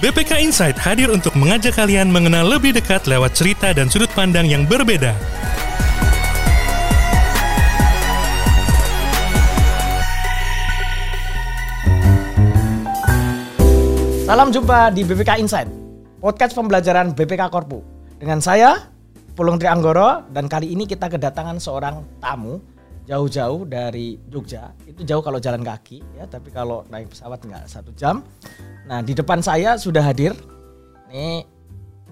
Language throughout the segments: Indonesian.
BPK Insight hadir untuk mengajak kalian mengenal lebih dekat lewat cerita dan sudut pandang yang berbeda. Salam jumpa di BPK Insight, podcast pembelajaran BPK Korpu. Dengan saya, Pulung Trianggoro, dan kali ini kita kedatangan seorang tamu jauh-jauh dari Jogja. Itu jauh kalau jalan kaki, ya, tapi kalau naik pesawat nggak satu jam. Nah, di depan saya sudah hadir. Nih,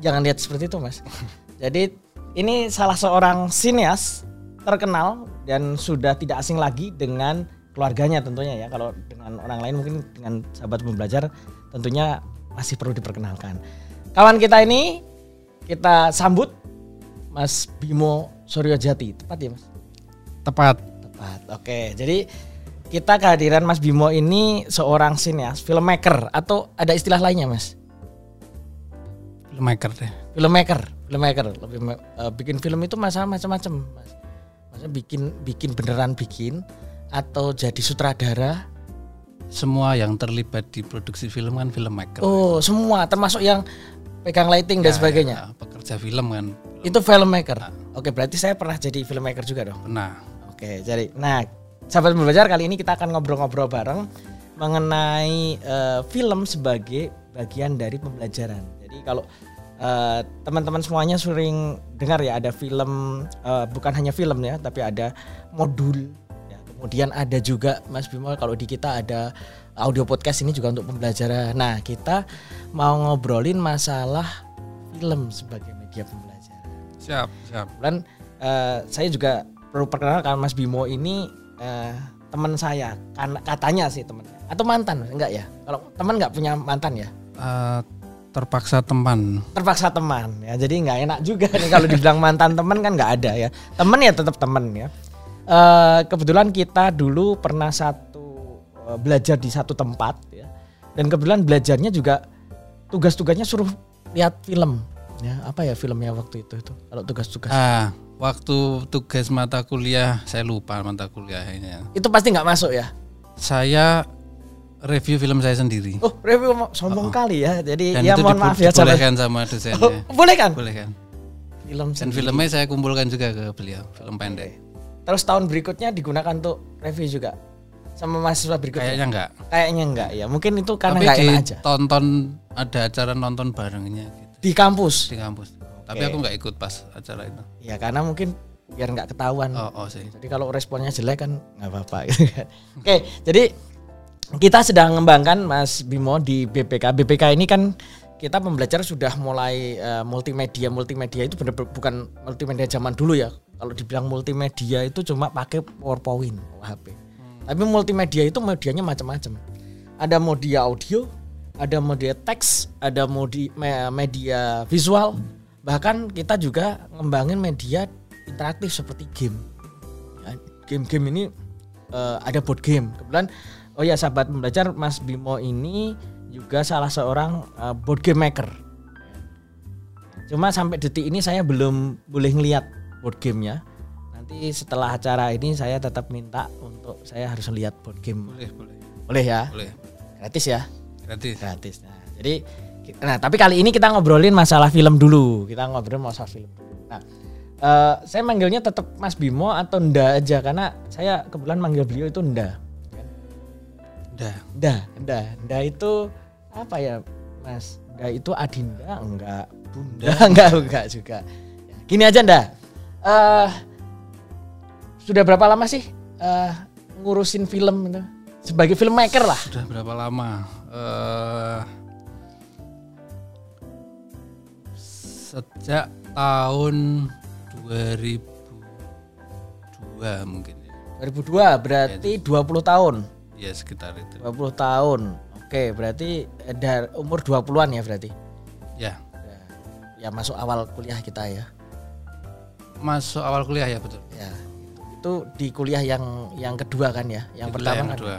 jangan lihat seperti itu, Mas. Jadi, ini salah seorang sinias terkenal dan sudah tidak asing lagi dengan keluarganya tentunya ya. Kalau dengan orang lain mungkin dengan sahabat pembelajar tentunya masih perlu diperkenalkan. Kawan kita ini kita sambut Mas Bimo Suryo Jati, tepat ya Mas? Tepat. Tepat. Oke, jadi kita kehadiran Mas Bimo ini seorang sineas, filmmaker atau ada istilah lainnya Mas? Filmmaker deh. Filmmaker, filmmaker. Lebih uh, bikin film itu masalah macam-macam, Mas. Maksudnya bikin bikin beneran bikin atau jadi sutradara semua yang terlibat di produksi film kan filmmaker. Oh, semua termasuk yang pegang lighting dan Ya, sebagainya. ya, pekerja film kan. Itu filmmaker. Oke, berarti saya pernah jadi filmmaker juga dong. Pernah. Oke, jadi nah, sahabat belajar kali ini kita akan ngobrol-ngobrol bareng mengenai eh, film sebagai bagian dari pembelajaran. Jadi kalau eh, teman-teman semuanya sering dengar ya ada film eh, bukan hanya film ya, tapi ada modul ya. Kemudian ada juga Mas Bimo kalau di kita ada audio podcast ini juga untuk pembelajaran. Nah, kita mau ngobrolin masalah film sebagai media pembelajaran. Siap, siap. Dan eh, saya juga perlu perkenalkan Mas Bimo ini eh, teman saya, kan katanya sih temannya. Atau mantan, enggak ya? Kalau teman nggak punya mantan ya? Eh, terpaksa teman. Terpaksa teman ya. Jadi nggak enak juga nih kalau dibilang mantan teman kan nggak ada ya. Teman ya tetap teman ya. Eh, kebetulan kita dulu pernah satu eh, belajar di satu tempat ya. Dan kebetulan belajarnya juga tugas-tugasnya suruh lihat film ya. Apa ya filmnya waktu itu itu? Kalau tugas-tugas Ah, waktu tugas mata kuliah saya lupa mata kuliahnya. itu pasti nggak masuk ya? Saya review film saya sendiri. Oh, review sombong kali ya. Jadi Dan ya itu mohon maaf ya sahabat. dibolehkan sama Oh, dosennya. boleh kan? Boleh kan? Film Dan sendiri. filmnya saya kumpulkan juga ke beliau, film pendek. Terus tahun berikutnya digunakan untuk review juga sama mahasiswa berikutnya. Kayaknya enggak. Kayaknya enggak ya. Mungkin itu karena Tapi enggak enak aja. ditonton ada acara nonton barengnya gitu Di kampus. di kampus. Tapi Oke. aku nggak ikut pas acara itu. Ya karena mungkin biar nggak ketahuan. Oh, oh sih. Jadi kalau responnya jelek kan nggak apa-apa gitu kan. Oke, jadi kita sedang mengembangkan Mas Bimo di BPK. BPK ini kan kita pembelajaran sudah mulai eh, multimedia. Multimedia itu benar bukan multimedia zaman dulu ya. Kalau dibilang multimedia itu cuma pakai PowerPoint, HP. Tapi multimedia itu medianya macam-macam. Ada media audio, ada media teks, ada modi- me- media visual. Bahkan kita juga ngembangin media interaktif seperti game ya, game-game ini eh, ada board game. Kebetulan oh ya sahabat pembelajar Mas Bimo ini juga salah seorang eh, board game maker. Cuma sampai detik ini saya belum boleh ngeliat board gamenya. Nanti setelah acara ini saya tetap minta untuk saya harus lihat board game. Boleh, boleh. Boleh ya? Boleh. Gratis ya? Gratis. Gratis. Nah, jadi nah tapi kali ini kita ngobrolin masalah film dulu. Kita ngobrolin masalah film. Nah, eh, saya manggilnya tetap Mas Bimo atau Nda aja karena saya kebetulan manggil beliau itu Nda. Udah. Nda, Nda, Nda itu apa ya, Mas? Nda itu Adinda enggak, Bunda enggak enggak juga. Ya, Gini aja Nda. Eh sudah berapa lama sih eh, ngurusin film itu? Sebagai filmmaker lah. Sudah berapa lama? Eh sejak tahun 2002 mungkin ya. 2002 berarti 20 tahun. Ya sekitar itu. 20 tahun. Oke, berarti eh, dar umur 20-an ya berarti. Ya, Ya, ya masuk awal kuliah kita ya. masuk awal kuliah ya betul. Ya. Itu di kuliah yang yang kedua kan ya. Yang Di pertama yang kan. kedua.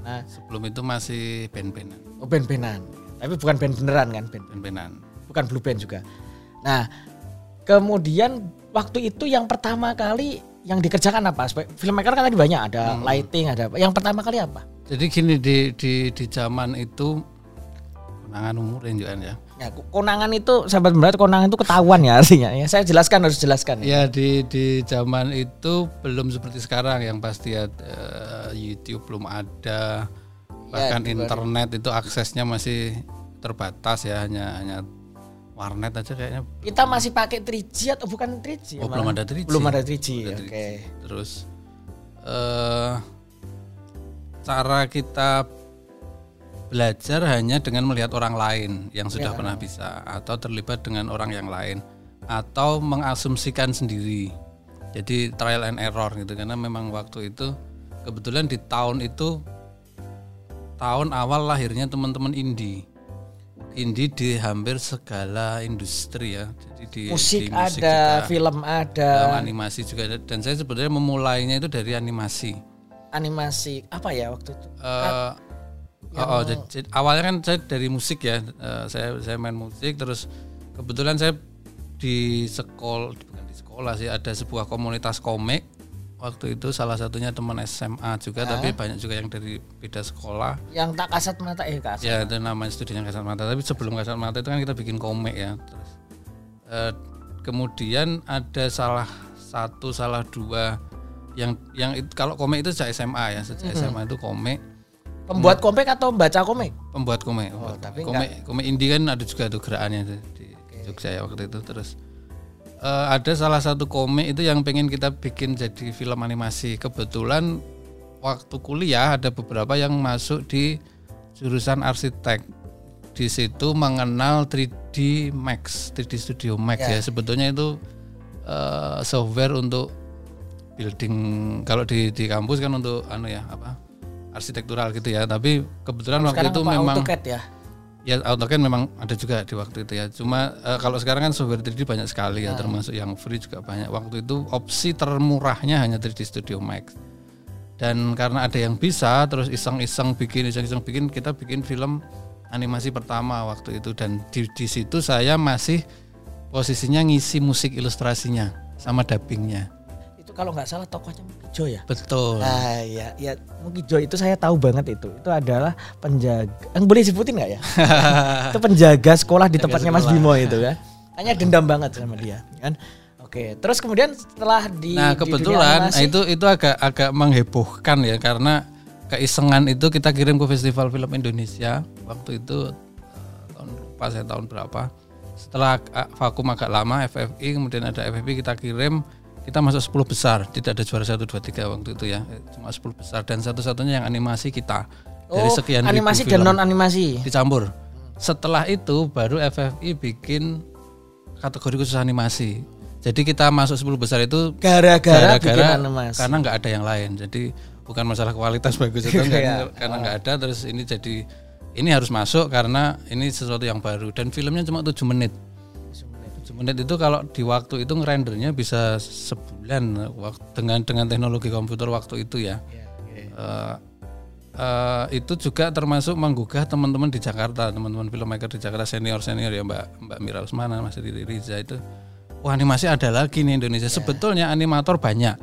Ya, karena Sebelum itu masih band-bandan, oh band-bandan. Tapi bukan band beneran kan, band. band-bandan. Bukan blue band juga. Nah, kemudian waktu itu yang pertama kali yang dikerjakan apa? Filmmaker kan tadi banyak ada lighting, ada apa. Yang pertama kali apa? Jadi gini di di di zaman itu konangan umur juga ya. Ya, konangan itu sahabat berat konangan itu ketahuan ya artinya ya. Saya jelaskan harus jelaskan. Ya di di zaman itu belum seperti sekarang yang pasti ya eh, YouTube belum ada bahkan di luar- internet itu aksesnya masih terbatas ya hanya hanya warnet aja kayaknya Kita masih pakai 3G atau bukan 3G? Oh, malah? belum ada 3G. Belum ada 3G. Belum ada Oke. 3G. terus eh cara kita belajar hanya dengan melihat orang lain yang sudah pernah bisa atau terlibat dengan orang yang lain atau mengasumsikan sendiri. Jadi trial and error gitu karena memang waktu itu kebetulan di tahun itu tahun awal lahirnya teman-teman indie indie di hampir segala industri ya jadi di Musik, di ada, juga, film ada, dalam animasi juga ada. dan saya sebenarnya memulainya itu dari animasi. Animasi apa ya waktu itu? Eh, oh, oh, jadi, jadi awalnya kan saya dari musik ya Eh, saya saya main musik terus kebetulan saya di sekolah bukan di sekolah sih ada sebuah komunitas komik waktu itu salah satunya teman SMA juga tapi banyak juga yang dari beda sekolah. Yang tak kasat mata eh kasat. ya itu namanya studinya kasat mata tapi sebelum kasat mata itu kan kita bikin komik ya terus eh, kemudian ada salah satu salah dua yang yang itu, kalau komik itu sejak SMA ya sejak SMA itu komik Pembuat komik atau baca komik? pembuat komik Oh, pembuat tapi komik. komik indie kan ada juga tuh gerakannya di Jogja ya waktu itu. Terus eh, ada salah satu komik itu yang pengen kita bikin jadi film animasi. Kebetulan waktu kuliah ada beberapa yang masuk di jurusan arsitek. Di situ mengenal 3D Max 3D Studio Max ya, sebetulnya itu eh, software untuk building. Kalau di di kampus kan untuk anu ya apa arsitektural gitu ya tapi kebetulan waktu Sekarang itu memang AutoCAD ya? Ya AutoCAD memang ada juga di waktu itu ya. Cuma eh, kalau sekarang kan software 3D banyak sekali ya, termasuk yang free juga banyak. Waktu itu opsi termurahnya hanya 3D Studio Max. Dan karena ada yang bisa, terus iseng-iseng bikin, iseng-iseng bikin, kita bikin film animasi pertama waktu itu. Dan di, di situ saya masih posisinya ngisi musik ilustrasinya sama dubbingnya. Kalau nggak salah tokohnya Mukijo ya? Betul. Ah ya, ya Mukijo itu saya tahu banget itu. Itu adalah penjaga. Yang boleh disebutin nggak ya? itu penjaga sekolah di tempatnya Mas. Bimo itu kan. Hanya dendam banget sama dia kan. Oke, terus kemudian setelah di Nah di dunia kebetulan animasi- itu itu agak agak menghebohkan ya karena keisengan itu kita kirim ke Festival Film Indonesia waktu itu eh, tahun lupa saya tahun berapa setelah eh, vakum agak lama FFI kemudian ada FFI kita kirim kita masuk 10 besar tidak ada juara 1 2 3 waktu itu ya. Cuma 10 besar. Dan satu-satunya yang animasi kita. Dari Oh, sekian ribu animasi dan non animasi. dicampur. Setelah itu baru FFI bikin kategori khusus animasi. Jadi kita masuk 10 besar itu Gara-gara karena nggak ada yang lain. Jadi bukan masalah kualitas bagus atau enggak Iya. karena nggak ada. Terus ini jadi ini harus masuk karena ini sesuatu yang baru. Dan filmnya cuma 7 menit. 7 menit itu kalau di waktu itu ngerendernya bisa sebulan waktu dengan dengan teknologi komputer waktu itu ya. Eh, eh, itu juga termasuk menggugah teman-teman di Jakarta teman-teman filmmaker di Jakarta senior senior ya Mbak Mbak Mira Usmana Mas Riri Riza itu. Wah animasi ada lagi nih Indonesia. Sebetulnya animator banyak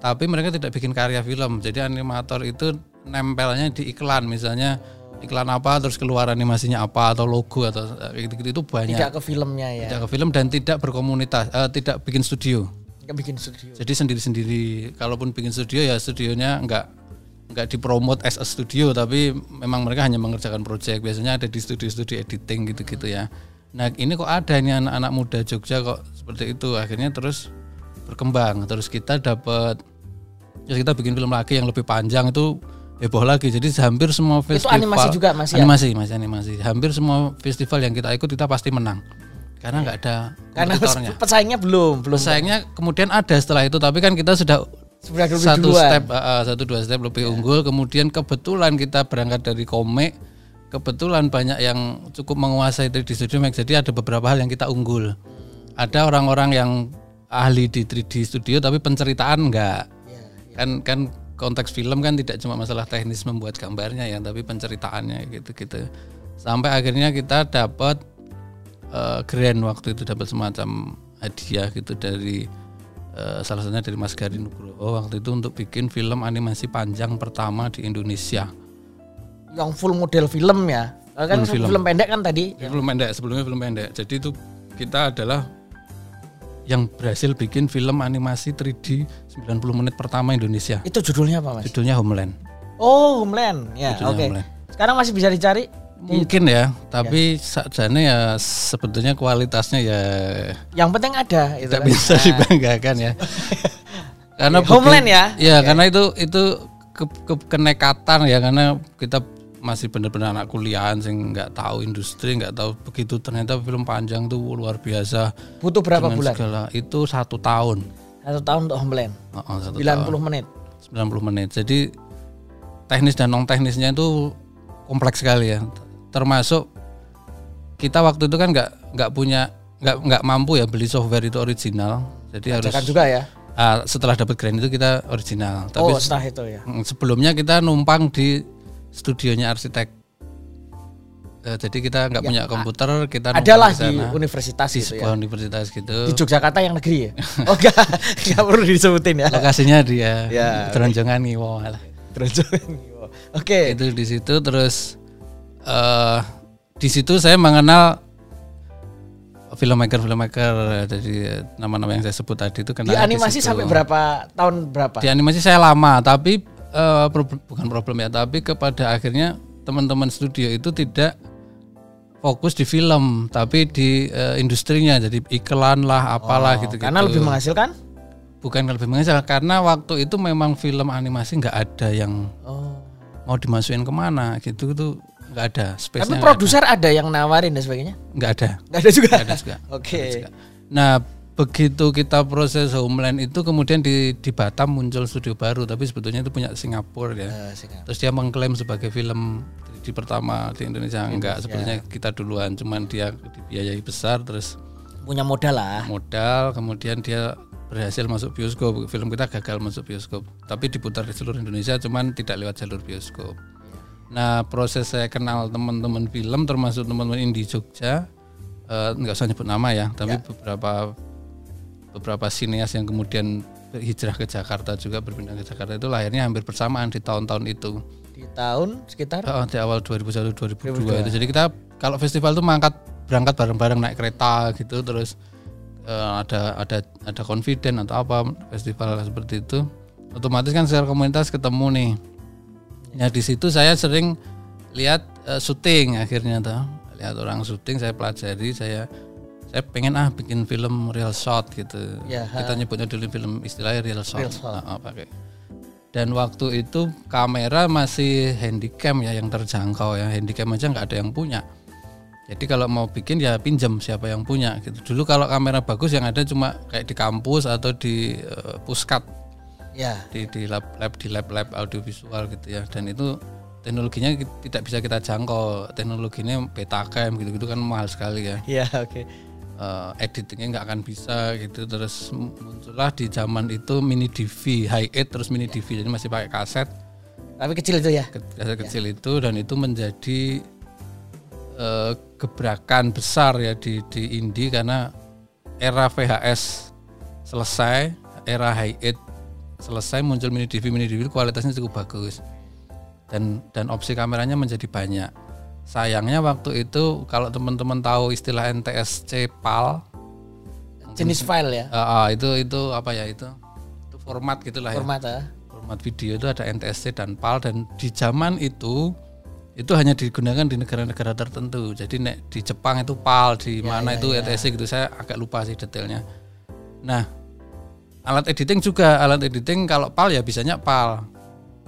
tapi mereka tidak bikin karya film. Jadi animator itu nempelnya di iklan. Misalnya iklan apa terus keluar animasinya apa atau logo atau eh, gitu-gitu. Itu banyak. Tidak ke filmnya ya. tidak ke film dan tidak berkomunitas eh, tidak bikin studio. Nggak bikin studio. jadi sendiri-sendiri kalaupun bikin studio ya studionya nggak nggak dipromot as a studio tapi memang mereka hanya mengerjakan proyek biasanya ada di studio-studio editing gitu-gitu ya. Nah ini kok ada ini anak-anak muda Jogja kok seperti itu. Akhirnya terus berkembang. Terus kita dapat terus kita bikin film lagi yang lebih panjang. Itu heboh lagi. Jadi hampir semua festival animasi juga, Mas, ya? animasi masih animasi. Hampir semua festival yang kita ikut kita pasti menang. Karena nggak ada Karena pesaingnya belum, belum. sayangnya kemudian ada setelah itu tapi kan kita sudah Sudah dulu satu duluan. step uh, satu dua step lebih unggul. Kemudian kebetulan kita berangkat dari komik kebetulan banyak yang cukup menguasai 3D Studio Max. Jadi ada beberapa hal yang kita unggul. Ada orang-orang yang ahli di 3D Studio tapi penceritaan enggak kan kan konteks film kan tidak cuma masalah teknis membuat gambarnya ya tapi penceritaannya gitu-gitu sampai akhirnya kita dapat eh, grand waktu itu dapat semacam hadiah gitu dari eh, salah satunya dari Mas Gari Nugroho waktu itu untuk bikin film animasi panjang pertama di Indonesia Yang full model film ya. Kan Full film. film. pendek kan tadi. film pendek sebelumnya film pendek jadi itu kita adalah yang berhasil bikin film animasi 3D 90 menit pertama Indonesia Itu judulnya apa mas? judulnya Homeland Oh Homeland. Ya oke. Homeland. Sekarang masih bisa dicari. mungkin ya tapi sajane ya sebetulnya kualitasnya ya Yang penting ada. Itu tidak kan. bisa dibanggakan ya karena Oke, Homeland ya? ya karena itu itu ke, ke- kenekatan ya karena kita masih benar-benar anak kuliahan sing nggak tahu industri nggak tahu begitu ternyata film panjang tuh luar biasa Butuh berapa dengan bulan? segala itu satu tahun Satu tahun untuk Homeland. Oh, oh, satu 90 tahun. menit. 90 menit jadi teknis dan non teknisnya itu kompleks sekali ya termasuk kita waktu itu kan nggak nggak punya nggak nggak mampu ya beli software itu original jadi harus Jangan juga ya. ah, setelah dapat grant itu kita original tapi oh setelah itu ya. mm, sebelumnya kita numpang di studionya arsitek Eh, jadi kita nggak punya komputer kita Ya, Adalah di di sana, universitas di gitu ya. sebuah universitas gitu Di Yogyakarta yang negeri ya. Oh enggak, enggak perlu disebutin ya. lokasinya dia Ya, Teronjongan Ngiwo malah. Oke. itu di situ terus eh di situ saya mengenal filmmaker filmmaker jadi nama-nama yang saya sebut tadi itu Di kenal animasi sampai berapa tahun berapa? di animasi saya lama tapi eh, prob- bukan problem ya tapi kepada akhirnya teman-teman studio itu tidak fokus di film tapi di eh, industrinya jadi iklan lah apalah gitu gitu Oh, Karena lebih menghasilkan? bukan lebih menghasilkan karena waktu itu memang film animasi nggak ada yang Oh. mau dimasukin ke mana gitu itu nggak ada Tapi produser ada yang nawarin dan sebagainya? nggak ada Enggak ada juga. nggak ada juga Oke. nah begitu kita proses homeland itu kemudian di di Batam muncul studio baru tapi sebetulnya itu punya Singapura ya. Eh, sikat. terus dia mengklaim sebagai film di pertama di Indonesia. Enggak sebetulnya kita duluan cuman dia dibiayai besar terus Punya modal lah. modal kemudian dia berhasil masuk bioskop. Film kita gagal masuk bioskop tapi diputar di seluruh Indonesia cuman tidak lewat jalur bioskop. Nah proses saya kenal teman-teman film termasuk teman-teman indie Jogja eh, nggak usah nyebut nama ya tapi beberapa beberapa sineas yang kemudian hijrah ke Jakarta juga berpindah ke Jakarta itu lahirnya hampir bersamaan di tahun-tahun itu Di tahun sekitar Oh, di awal 2001 2002 itu. Jadi kita kalau festival itu mangkat berangkat bareng-bareng naik kereta gitu terus eh, ada ada ada confident atau apa festival seperti itu. Otomatis kan secara komunitas ketemu nih. Ya di situ saya sering lihat eh, syuting akhirnya tuh. Lihat orang syuting saya pelajari saya saya pengen ah bikin film real shot gitu. Ya, kita nyebutnya dulu film istilahnya real shot. Real shot. Ah, ah, pakai dan waktu itu kamera masih handycam ya yang terjangkau ya handycam aja nggak ada yang punya jadi kalau mau bikin ya pinjam siapa yang punya gitu dulu kalau kamera bagus yang ada cuma kayak di kampus atau di eh, puskat ya. di di lab lab di lab lab audiovisual gitu ya dan itu teknologinya tidak bisa kita jangkau teknologinya betacam gitu gitu kan mahal sekali ya Iya, oke. Eh, editingnya nggak akan bisa gitu. Terus muncullah di zaman itu mini DV high eight terus mini DV jadi masih pakai kaset. Tapi kecil itu ya. kaset kecil itu. Dan itu menjadi eh, gebrakan besar ya di di indie. Karena era VHS selesai era high eight selesai muncul mini DV mini DV kualitasnya cukup bagus. Dan dan opsi kameranya menjadi banyak sayangnya waktu itu kalau teman-teman tahu istilah NTSC PAL Jenis file ya. Ah, ah, itu itu apa ya itu itu format gitulah ya. Format ya. format video itu ada NTSC dan PAL dan di zaman itu itu hanya digunakan di negara-negara tertentu. Jadi nek di Jepang itu PAL di mana itu NTSC gitu saya agak lupa sih detailnya. Nah alat editing juga alat editing kalau PAL ya bisanya PAL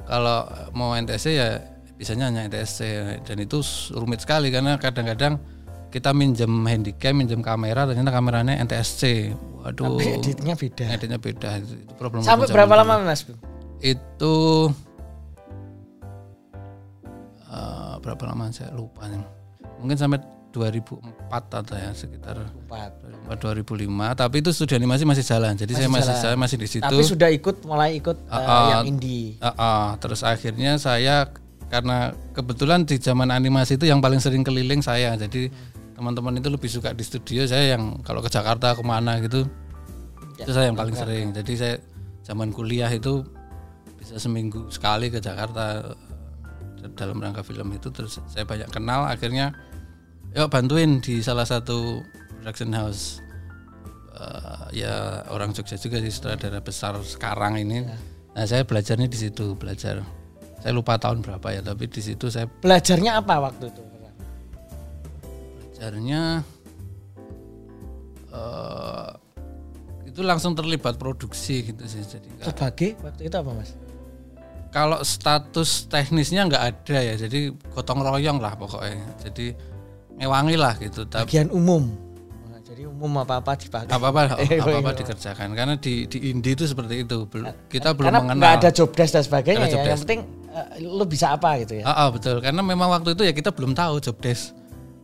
kalau mau NTSC ya bisanya hanya NTSC dan itu rumit sekali karena kadang-kadang kita minjem handycam minjem kamera ternyata kameranya NTSC waduh Tapi editnya beda. editnya beda itu problem Sampai berapa dulu. lama Mas? Itu eh, berapa lama saya lupa nih. mungkin sampai 2004 atau ya sekitar Empat. 2005 tapi itu studi animasi masih jalan jadi saya masih jalan. saya masih di situ Tapi sudah ikut mulai ikut Ah, ah. yang indie. Ah, ah. terus akhirnya saya karena kebetulan di zaman animasi itu yang paling sering keliling saya. Jadi teman-teman itu lebih suka di studio saya yang kalau ke Jakarta ke mana gitu Ya, itu saya yang paling sering. Jadi saya zaman kuliah itu bisa seminggu sekali ke Jakarta dalam rangka film itu. Terus saya banyak kenal akhirnya yuk bantuin di salah satu production house. Eh, ya orang Jogja juga sih sutradara besar sekarang ini. Nah saya belajarnya di situ belajar saya lupa tahun berapa ya tapi di situ saya Belajarnya apa waktu itu? belajarnya eh itu langsung terlibat produksi gitu sih jadi Sebagai waktu itu apa mas? kalau status teknisnya nggak ada ya jadi gotong royong lah pokoknya jadi ngewangi lah gitu tapi Bagian umum. Nah, jadi umum apa apa dipakai. apa apa Eh, apa apa iya. dikerjakan karena di di indie itu seperti itu Bel- kita belum Karena mengenal nggak ada job desk dan sebagainya ya. job Yang desk. penting eh, lu bisa apa gitu ya. Ah, ah, betul karena memang waktu itu ya kita belum tahu job desk.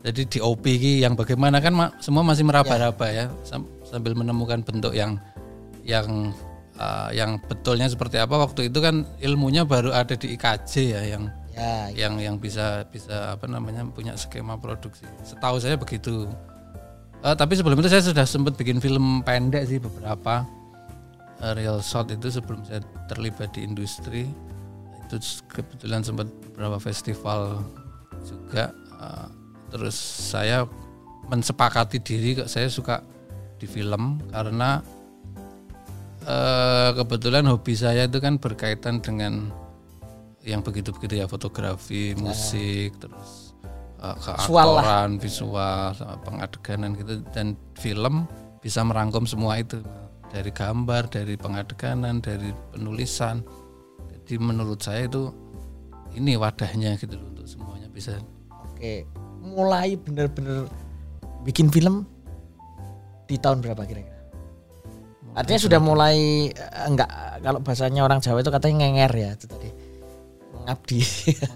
Jadi di OP yang bagaimana kan ma- semua masih meraba-raba ya sam- sambil menemukan bentuk yang yang ah, yang betulnya seperti apa waktu itu kan ilmunya baru ada di IKJ ya yang Ya, yang yang bisa bisa apa namanya punya skema produksi. Setahu saya begitu. Eh, tapi sebelum itu saya sudah sempat bikin film pendek sih beberapa Eh, real shot itu sebelum saya terlibat di industri itu kebetulan sempat beberapa festival juga. Eh, terus saya mensepakati diri kok saya suka di film karena eh, kebetulan hobi saya itu kan berkaitan dengan yang begitu-begitu ya fotografi, musik, terus uh, Visual lah. keaktoran, visual, sama pengadeganan gitu dan film bisa merangkum semua itu dari gambar, dari pengadeganan, dari penulisan. Jadi menurut saya itu ini wadahnya gitu loh untuk semuanya bisa. oke. Mulai bener-bener bikin film di tahun berapa kira-kira? Artinya sudah mulai eh, enggak kalau bahasanya orang Jawa itu katanya ngenger ya itu tadi. Mengabdi.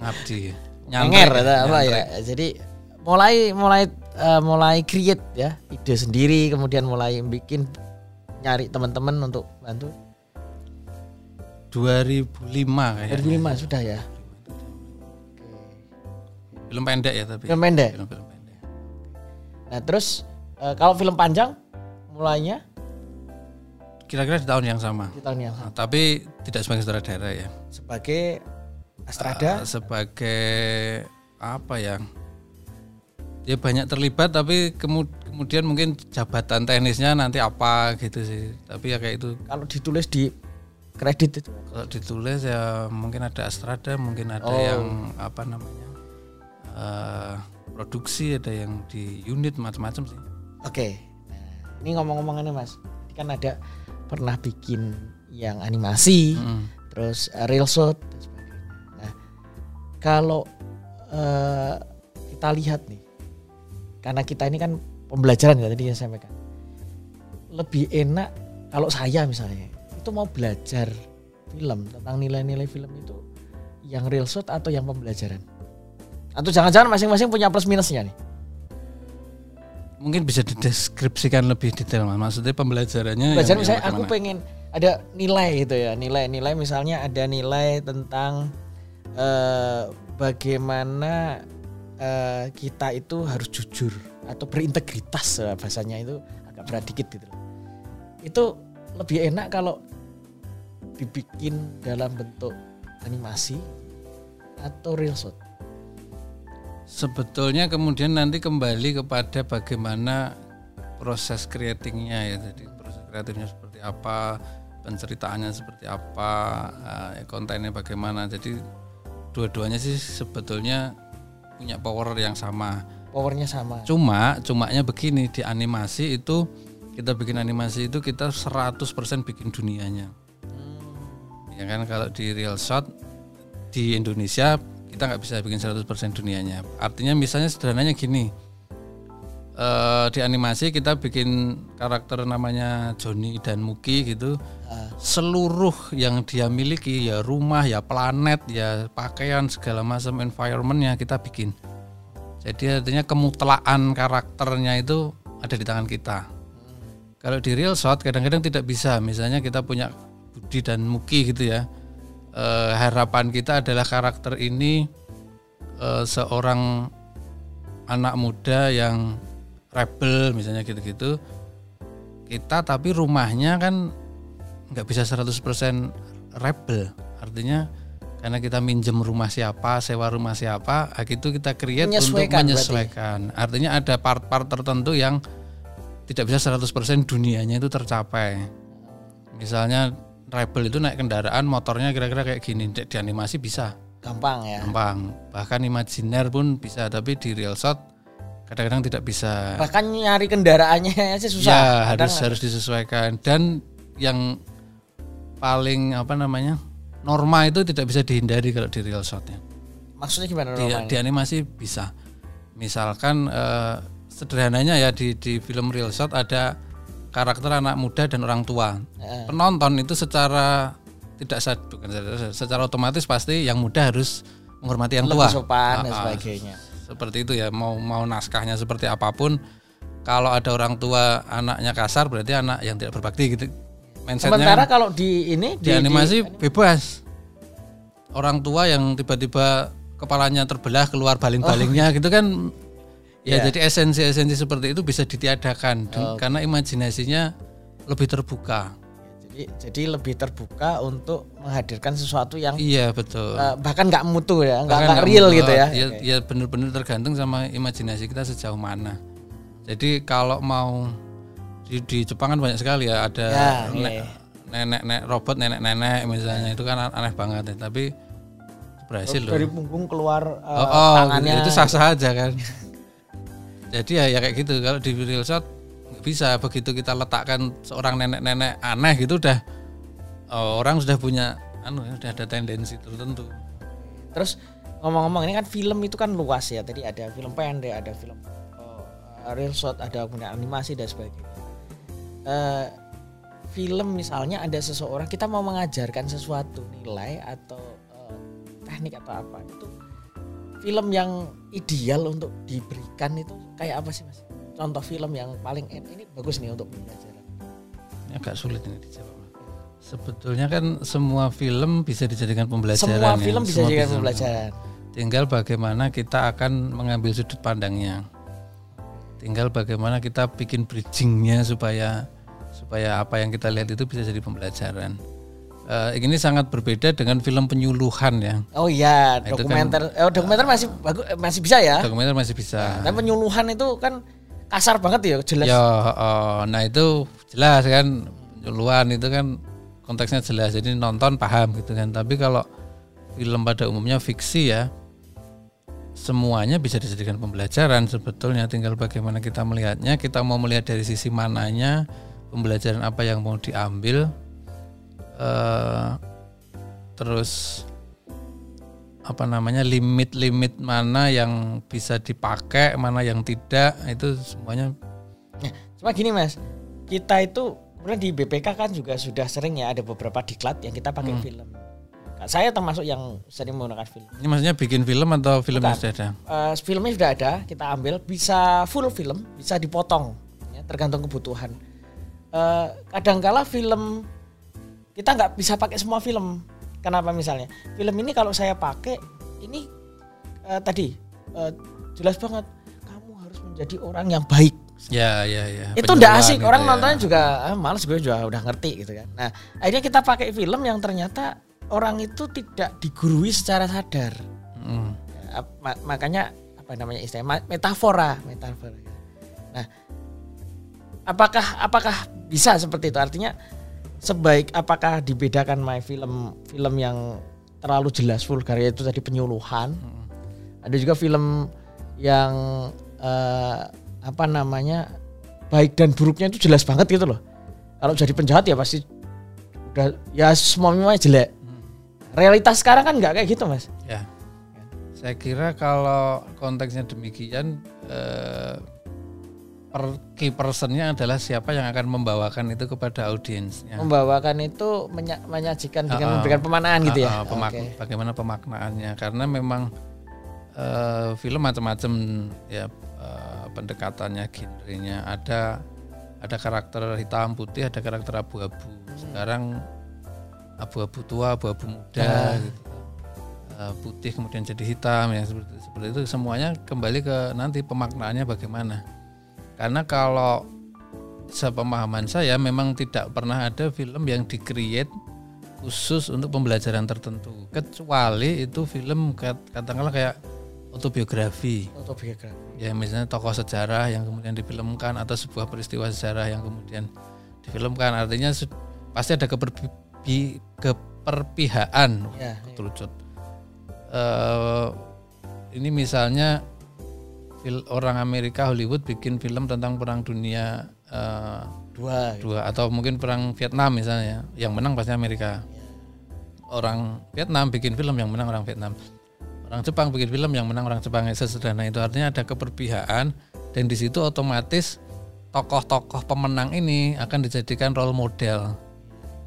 Mengabdi. ngenger Nyantrek, atau apa ya. Jadi mulai mulai eh, mulai create ya, ide sendiri kemudian mulai bikin nyari teman-teman untuk bantu. 2005 kayaknya. 2005 sudah ya. Film pendek ya tapi. Film pendek. Film-film pendek. Nah, terus eh, kalau film panjang mulainya Kira-kira di tahun yang sama. di tahun yang Nah, tapi tidak sebagai sutradara ya. sebagai Astrada Uh, sebagai apa ya? Ya banyak terlibat tapi kemu- kemudian mungkin jabatan teknisnya nanti apa gitu sih. Tapi ya kayak itu kalau ditulis di kredit itu kalau ditulis ya mungkin ada Astrada, mungkin ada Oh. yang apa namanya? uh, produksi, ada yang di unit macam-macam sih. oke nah, ini ngomong-ngomong ini mas Ini kan ada pernah bikin yang animasi Mm. terus uh, real shot kalau eh, kita lihat nih karena kita ini kan pembelajaran ya tadi yang saya sampaikan. Lebih enak kalau saya misalnya itu mau belajar film tentang nilai-nilai film itu yang real shot atau yang pembelajaran? Atau jangan-jangan masing-masing punya plus minusnya nih? Mungkin bisa dideskripsikan lebih detail Mas. Maksudnya pembelajarannya yang- Belajar yang misalnya aku pengen ada nilai gitu ya nilai-nilai misalnya ada nilai tentang eh, bagaimana eh, kita itu harus jujur atau berintegritas eh, bahasanya itu agak berat dikit gitu itu lebih enak kalau dibikin dalam bentuk animasi atau real shot Sebetulnya kemudian nanti kembali kepada bagaimana proses creatingnya ya. Jadi proses kreatifnya seperti apa, penceritaannya seperti apa, kontennya bagaimana. Jadi dua-duanya sih sebetulnya punya power yang sama. powernya sama Cuma, cumanya begini di animasi itu kita bikin animasi itu kita 100% bikin dunianya. Ya kan kalau di real shot di Indonesia kita nggak bisa bikin 100% dunianya. Artinya misalnya sederhananya gini. Eh, di animasi kita bikin karakter namanya Joni dan Muki gitu. Seluruh yang dia miliki ya rumah, ya planet, ya pakaian segala macam environmentnya kita bikin. Jadi artinya kemutelaan karakternya itu ada di tangan kita. Kalau di real shot kadang-kadang tidak bisa. Misalnya kita punya Budi dan Muki gitu ya. Eh, harapan kita adalah karakter ini eh, seorang anak muda yang rebel misalnya gitu-gitu. Kita tapi rumahnya kan nggak bisa 100% rebel. Artinya karena kita minjem rumah siapa, sewa rumah siapa, itu kita create untuk Menyesuaikan menyesuaikan. Artinya ada part-part tertentu yang tidak bisa 100% dunianya itu tercapai. Misalnya Rebel itu naik kendaraan motornya kira-kira kayak gini di animasi bisa Gampang ya. gampang bahkan imajiner pun bisa tapi di real shot kadang-kadang tidak bisa Bahkan nyari kendaraannya aja susah. ya Kadang harus harus disesuaikan dan yang paling apa namanya norma itu tidak bisa dihindari kalau di real shotnya Maksudnya gimana di, di animasi bisa misalkan eh, sederhananya ya di di film real shot ada karakter anak muda dan orang tua Heeh. penonton itu secara tidak bukan secara, otomatis pasti yang muda harus menghormati yang tua Lebih sopan dan Ah, ah. sebagainya. Seperti itu ya mau mau naskahnya seperti apa pun kalau ada orang tua anaknya kasar berarti anak yang tidak berbakti gitu. Mindsetnya Sementara kan kalau di ini di, animasi bebas. Orang tua yang tiba-tiba kepalanya terbelah keluar baling-balingnya gitu kan ya Iya. jadi esensi-esensi seperti itu bisa ditiadakan. Dan- karena imajinasinya lebih terbuka jadi jadi lebih terbuka untuk menghadirkan sesuatu yang iya betul eh, bahkan nggak mutu ya, nggak real mutlak. gitu ya. Ya, Oke. ya benar-benar tergantung sama imajinasi kita sejauh mana. Jadi kalau mau di, di Jepang kan banyak sekali ya ada Ya, ne- iya. nenek-nenek robot nenek-nenek misalnya itu kan aneh banget ya. Tapi berhasil loh. Dari punggung keluar eh, Oh, oh, tangannya. itu sah-sah aja kan. Jadi ya, ya kayak gitu kalau di real shot bisa begitu kita letakkan seorang nenek-nenek aneh gitu udah oh, orang sudah punya anu ya, udah ada tendensi tertentu. Terus ngomong-ngomong ini kan film itu kan luas ya. Tadi ada film pendek, ada film eh, real shot, ada kemudian animasi dan sebagainya. Eh, film misalnya ada seseorang kita mau mengajarkan sesuatu nilai atau eh, teknik atau apa itu film yang ideal untuk diberikan itu kayak apa sih mas? Contoh film yang paling ini bagus nih untuk pembelajaran. Ini agak sulit ini dijawab. Sebetulnya kan semua film bisa dijadikan pembelajaran. Semua ya. film bisa Semua jadi pembelajaran. Tinggal bagaimana kita akan mengambil sudut pandangnya. Tinggal bagaimana kita bikin bridgingnya supaya supaya apa yang kita lihat itu bisa jadi pembelajaran. Eh, ini sangat berbeda dengan film penyuluhan ya. Oh iya, Nah, itu dokumenter. eh, dokumenter masih bagus, masih bisa ya. Dokumenter masih bisa. Dan penyuluhan itu kan kasar banget ya, jelas. Ya, oh, nah itu jelas kan penyuluhan itu kan konteksnya jelas. Jadi nonton paham gitu kan. Tapi kalau film pada umumnya fiksi ya semuanya bisa dijadikan pembelajaran sebetulnya tinggal bagaimana kita melihatnya kita mau melihat dari sisi mananya pembelajaran apa yang mau diambil eh terus apa namanya limit-limit mana yang bisa dipakai mana yang tidak itu semuanya Nah, cuma gini mas, kita itu kemudian di BPK kan juga sudah sering ya ada beberapa diklat yang kita pakai film. Nah, Saya termasuk yang sering menggunakan film. ini maksudnya bikin film atau film Bukan. sudah ada Eh, filmnya sudah ada, kita ambil bisa full film, bisa dipotong, ya, tergantung kebutuhan. Eh, kadangkala film kita nggak bisa pakai semua film. Kenapa misalnya? Film ini kalau saya pakai ini eh, tadi eh, jelas banget kamu harus menjadi orang yang baik. ya ya ya itu udah asik orang ya. nontonnya juga ah, males gue juga udah ngerti gitu kan nah akhirnya kita pakai film yang ternyata orang itu tidak digurui secara sadar Mm. Ya, makanya apa namanya istilah metafora metafora nah apakah apakah bisa seperti itu artinya sebaik apakah dibedakan my film film yang terlalu jelas vulgar yaitu tadi penyuluhan? Ada juga film yang eh, apa namanya baik dan buruknya itu jelas banget gitu loh. Kalau jadi penjahat ya pasti udah ya semuanya jelek. Realitas sekarang kan nggak kayak gitu mas. Ya, saya kira kalau konteksnya demikian eh, per key personnya adalah siapa yang akan membawakan itu kepada audiensnya. membawakan itu menya- menyajikan dengan ah. memberikan pemanaan gitu ya ah, pemak- Oke. Bagaimana pemaknaannya? Karena memang eh, film macam-macam ya eh, pendekatannya, genrenya ada ada karakter hitam putih, ada karakter abu-abu. Sekarang abu-abu tua, abu-abu muda, Ah. gitu. Eh, putih kemudian jadi hitam ya seperti seperti itu semuanya kembali ke nanti pemaknaannya bagaimana. Karena kalau sepemahaman saya memang tidak pernah ada film yang di-create khusus untuk pembelajaran tertentu kecuali itu film kat- katakanlah kayak autobiografi Autobiografi. ya misalnya tokoh sejarah yang kemudian difilmkan atau sebuah peristiwa sejarah yang kemudian difilmkan artinya pasti ada keperbi- keperpihakan Ya, ya. Eh, ini misalnya fil- orang Amerika Hollywood bikin film tentang perang dunia eh, Dua. gitu. dua atau mungkin perang Vietnam misalnya yang menang pasti Amerika orang Vietnam bikin film yang menang orang Vietnam orang Jepang bikin film yang menang orang Jepang sesederhana itu artinya ada keperpihakan dan di situ otomatis tokoh-tokoh pemenang ini akan dijadikan role model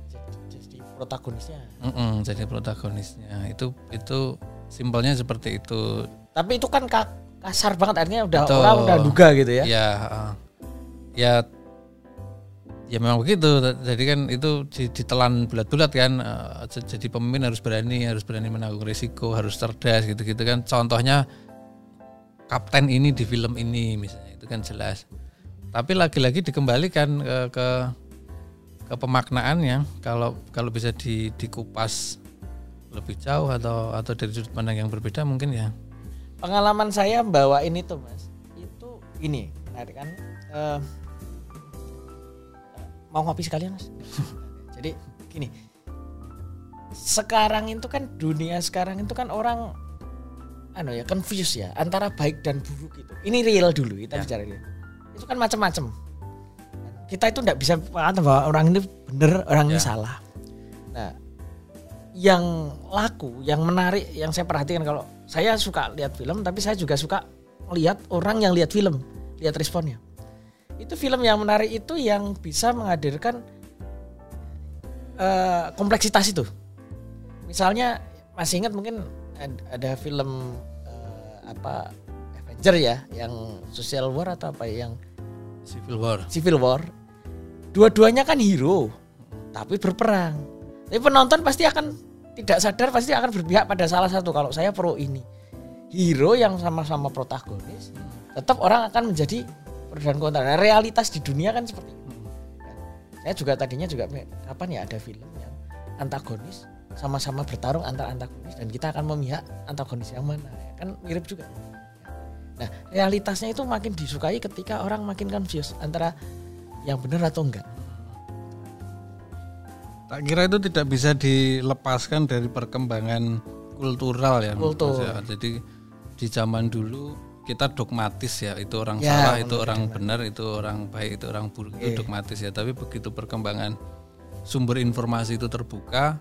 Jadi, jadi protagonisnya. Mm-mm, jadi protagonisnya itu itu simpelnya seperti itu Tapi itu kan ka- kasar banget artinya udah Betul. orang udah duga gitu ya. ya uh, ya ya memang begitu. Jadi kan itu di- ditelan bulat-bulat kan uh, jadi pemimpin harus berani harus berani menanggung risiko harus cerdas gitu-gitu kan. Contohnya kapten ini di film ini misalnya itu kan jelas. Tapi lagi-lagi dikembalikan ke ke, ke pemaknaannya. Kalau kalau bisa di, dikupas lebih jauh atau atau dari sudut pandang yang berbeda mungkin ya Pengalaman saya bawa ini tuh mas, itu ini menarik kan. eh, mau ngopi sekalian mas? Jadi gini, sekarang itu kan dunia sekarang itu kan orang anu ya confused ya antara baik dan buruk itu. Ini real dulu kita Ya. bicara real. Itu kan macam-macam. Kita itu tidak bisa mengatakan bahwa orang ini benar, orang ini Ya. salah. Nah, yang laku, yang menarik, yang saya perhatikan kalau saya suka lihat film, tapi saya juga suka lihat orang yang lihat film, lihat responnya. Itu film yang menarik itu yang bisa menghadirkan eh, kompleksitas itu. Misalnya masih ingat mungkin ad- ada film eh, apa Avenger ya, yang Social War atau apa ya, yang Civil War Civil War. Dua-duanya kan hero, tapi berperang. Tapi penonton pasti akan tidak sadar pasti akan berpihak pada salah satu. Kalau saya pro ini, hero yang sama-sama protagonis, tetap orang akan menjadi dan kontra. Nah, realitas di dunia kan seperti itu. Saya juga tadinya juga kapan ya ada film yang antagonis sama-sama bertarung antar antagonis dan kita akan memihak antagonis yang mana kan mirip juga. Nah realitasnya itu makin disukai ketika orang makin confused antara yang benar atau enggak. Tak kira itu tidak bisa dilepaskan dari perkembangan kultural ya. Kultur. saya. Jadi di zaman dulu kita dogmatis ya, itu orang Ya, salah, itu orang benar, itu orang baik, itu orang buruk, itu dogmatis ya. Tapi begitu perkembangan sumber informasi itu terbuka,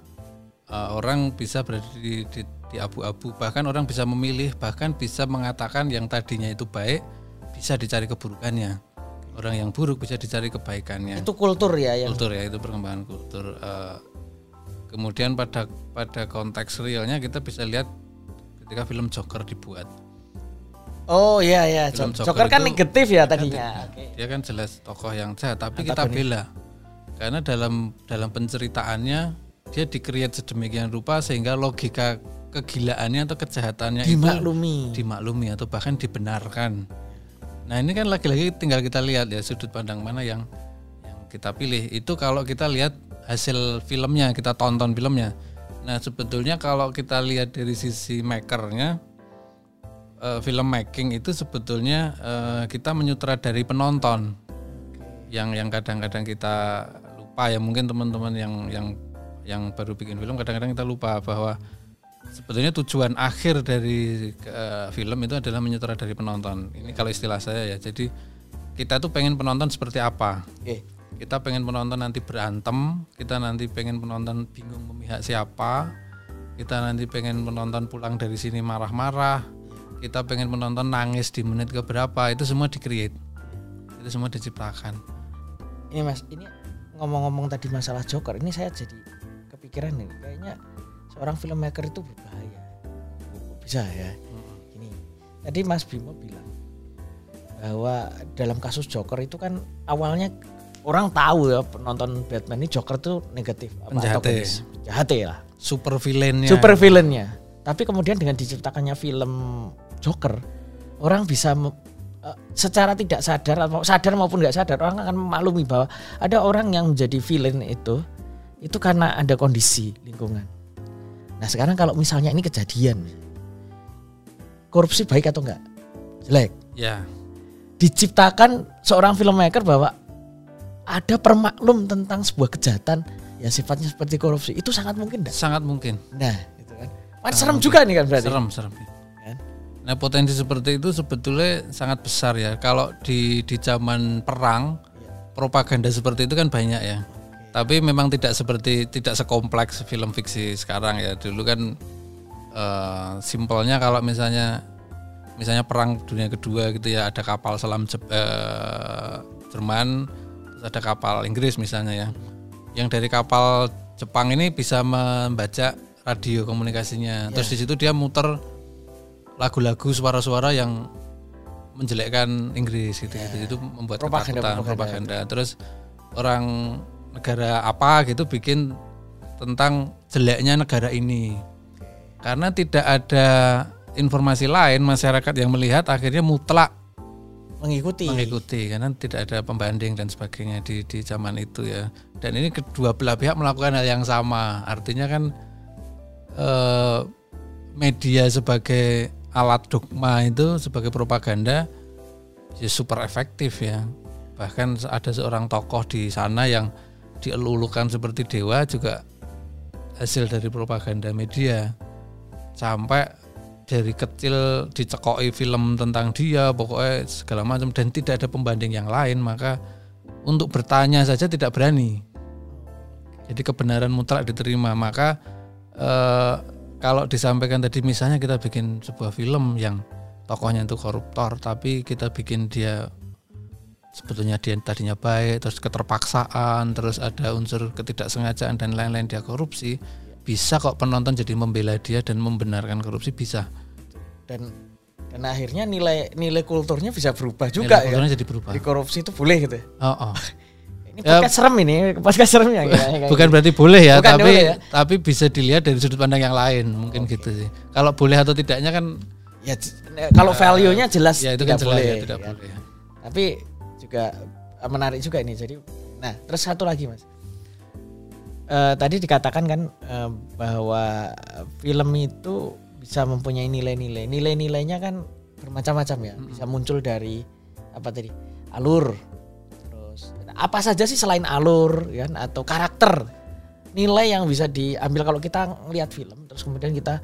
eh, orang bisa berada di, di, di abu-abu. Bahkan orang bisa memilih, bahkan bisa mengatakan yang tadinya itu baik bisa dicari keburukannya. Orang yang buruk bisa dicari kebaikannya. Itu kultur ya yang kultur ya itu perkembangan kultur. Eh, kemudian pada pada konteks realnya kita bisa lihat ketika film Joker dibuat. Oh iya iya, Film Joker, Joker kan negatif ya tadinya. Oke. dia kan jelas tokoh yang jahat tapi kita bela. Karena dalam dalam penceritaannya dia dikreat sedemikian rupa sehingga logika kegilaannya atau kejahatannya Dimaklumi. itu dimaklumi atau bahkan dibenarkan nah ini kan lagi-lagi tinggal kita lihat ya sudut pandang mana yang yang kita pilih. Itu kalau kita lihat hasil filmnya kita tonton filmnya. Nah sebetulnya kalau kita lihat dari sisi makernya eh, film making itu sebetulnya eh, kita menyutradari penonton. Yang yang kadang-kadang kita lupa ya. Mungkin teman-teman yang yang yang baru bikin film kadang-kadang kita lupa bahwa sebetulnya tujuan akhir dari eh, film itu adalah menyutradari penonton. Ini kalau istilah saya ya. Jadi kita tuh pengen penonton seperti apa? Oke. kita pengen penonton nanti berantem kita nanti pengen penonton bingung memihak siapa kita nanti pengen penonton pulang dari sini marah-marah kita pengen penonton nangis di menit keberapa. Itu semua di create itu semua diciptakan. Ini Mas, ini ngomong-ngomong tadi masalah Joker, ini saya jadi kepikiran nih, kayaknya seorang filmmaker itu berbahaya. Bisa ya. Ini tadi Mas Bimo bilang bahwa dalam kasus Joker itu kan awalnya orang tahu ya penonton Batman ini Joker tuh negatif apa Penjahat ya. antagonis. Penjahat ya super villainnya super villainnya. Tapi kemudian dengan diciptakannya film Joker, orang bisa eh, secara tidak sadar atau sadar maupun nggak sadar orang akan memaklumi bahwa ada orang yang menjadi villain itu itu karena ada kondisi lingkungan. Nah sekarang kalau misalnya ini kejadian, korupsi baik atau enggak? Jelek. Ya, Diciptakan seorang filmmaker bahwa ada permaklum tentang sebuah kejahatan yang sifatnya seperti korupsi itu sangat mungkin enggak? sangat mungkin. Nah, itu kan. Kan serem juga nih kan berarti. Serem, serem. Kan? Nah, potensi seperti itu sebetulnya sangat besar ya. Kalau di di zaman perang, propaganda seperti itu kan banyak ya. Tapi memang tidak seperti tidak sekompleks film fiksi sekarang ya. Dulu kan eh, simpelnya kalau misalnya misalnya perang dunia kedua gitu ya ada kapal selam Jep- eh, Jerman terus ada kapal Inggris misalnya ya. Yang dari kapal Jepang ini bisa membaca radio komunikasinya. Terus di situ dia muter lagu-lagu suara-suara yang menjelekkan Inggris gitu gitu itu membuat Propaganda, ketakutan propaganda. propaganda. Terus orang negara apa gitu bikin tentang jeleknya negara ini. Karena tidak ada informasi lain masyarakat yang melihat akhirnya mutlak Mengikuti. mengikuti karena tidak ada pembanding dan sebagainya di di zaman itu ya. Dan ini kedua belah pihak melakukan hal yang sama. Artinya kan eh, media sebagai alat dogma itu sebagai propaganda ya super efektif ya. Bahkan ada seorang tokoh di sana yang dielulukan seperti dewa juga hasil dari propaganda media. Sampai dari kecil dicekoi film tentang dia pokoknya segala macam dan tidak ada pembanding yang lain. Maka untuk bertanya saja tidak berani. Jadi kebenaran mutlak diterima. Maka eh, kalau disampaikan tadi misalnya kita bikin sebuah film yang tokohnya itu koruptor tapi kita bikin dia sebetulnya dia tadinya baik terus keterpaksaan terus ada unsur ketidaksengajaan dan lain-lain dia korupsi bisa kok penonton jadi membela dia dan membenarkan korupsi bisa dan dan akhirnya nilai nilai kulturnya bisa berubah juga ya. Kulturnya jadi berubah Di korupsi itu boleh gitu. ya. oh, oh. Ini podcast serem ini, podcast serem ya bukan berarti boleh ya Bukan tapi ya. tapi bisa dilihat dari sudut pandang yang lain mungkin gitu sih kalau boleh atau tidaknya kan Ya, kalau value-nya jelas ya itu kan jelas boleh. ya tidak kan. boleh Tapi juga eh, menarik juga ini. Jadi, nah terus satu lagi mas. Eh, tadi dikatakan kan eh, bahwa film itu bisa mempunyai nilai-nilai. Nilai-nilainya kan bermacam-macam ya. Bisa muncul dari apa tadi alur. Terus apa saja sih selain alur kan atau karakter nilai yang bisa diambil kalau kita ngelihat film terus kemudian kita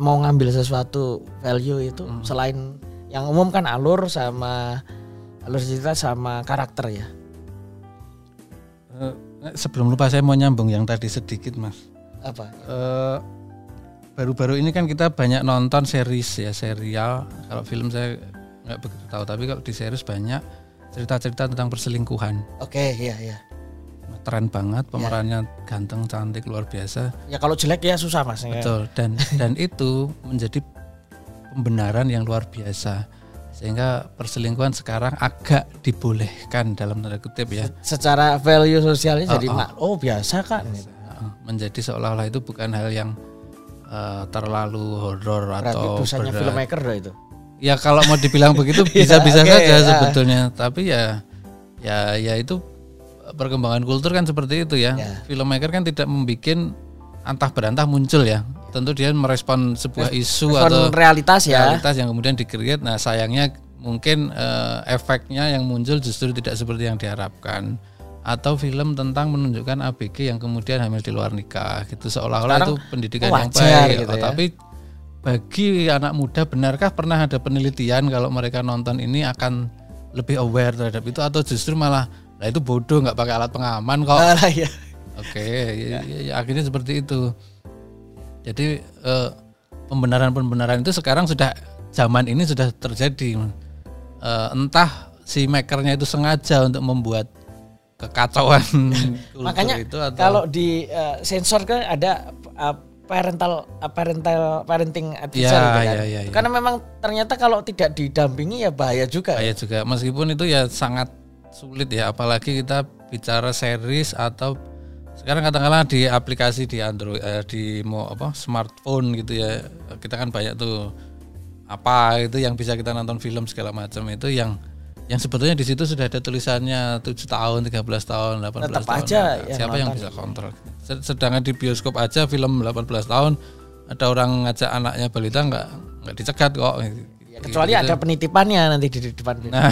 mau ngambil sesuatu value itu selain yang umum kan alur sama alur cerita sama karakter ya. Eh, sebelum lupa saya mau nyambung yang tadi sedikit mas Apa? Eh, baru-baru ini kan kita banyak nonton series ya serial kalau film saya nggak begitu tahu tapi kalau di series banyak cerita-cerita tentang perselingkuhan Oke, iya iya. keren banget pemerannya ganteng cantik luar biasa Ya kalau jelek ya susah Mas. Ya. betul dan dan itu menjadi pembenaran yang luar biasa sehingga perselingkuhan sekarang agak dibolehkan dalam tanda kutip ya Secara value sosialnya Oh, jadi oh. mak- oh biasa kan. gitu. menjadi seolah-olah itu bukan hal yang eh, terlalu horor atau dosanya berat. filmmaker dah itu. Ya kalau mau dibilang begitu bisa-bisa oke, saja ya. sebetulnya, tapi ya ya ya itu perkembangan kultur kan seperti itu ya. Ya. Filmmaker kan tidak membuat antah berantah muncul ya. Tentu dia merespon sebuah isu Respon atau realitas ya. realitas yang kemudian dikreat. Nah, sayangnya mungkin eh, efeknya yang muncul justru tidak seperti yang diharapkan. Atau film tentang menunjukkan ABG yang kemudian hamil di luar nikah gitu seolah-olah itu pendidikan yang baik. gitu Oh, ya. Tapi bagi anak muda benarkah pernah ada penelitian kalau mereka nonton ini akan lebih aware terhadap itu atau justru malah lah itu bodoh nggak pakai alat pengaman kok Ah, ya. Oke, ya, ya, ya, akhirnya seperti itu. Jadi eh, pembenaran-pembenaran itu sekarang sudah zaman ini sudah terjadi. Eh, entah si makernya itu sengaja untuk membuat kekacauan Makanya itu atau kalau di eh, sensor kan ada eh, parental eh, parental parenting advisor Ya, gitu kan. ya, ya, ya. Karena memang ternyata kalau tidak didampingi ya bahaya juga. kayak juga meskipun itu ya sangat sulit ya apalagi kita bicara series atau sekarang katakanlah di aplikasi di Android eh, di mau apa smartphone gitu ya kita kan banyak tuh apa itu yang bisa kita nonton film segala macam itu yang yang sebetulnya di situ sudah ada tulisannya 7 tahun, 13 tahun, 18 Tetap tahun. aja Nah, yang siapa yang bisa kontrol? Se- Sedangkan di bioskop aja film 18 tahun ada orang ngajak anaknya balita nggak nggak dicegat kok. Ya, kecuali ada penitipannya nanti di di depan. Nah,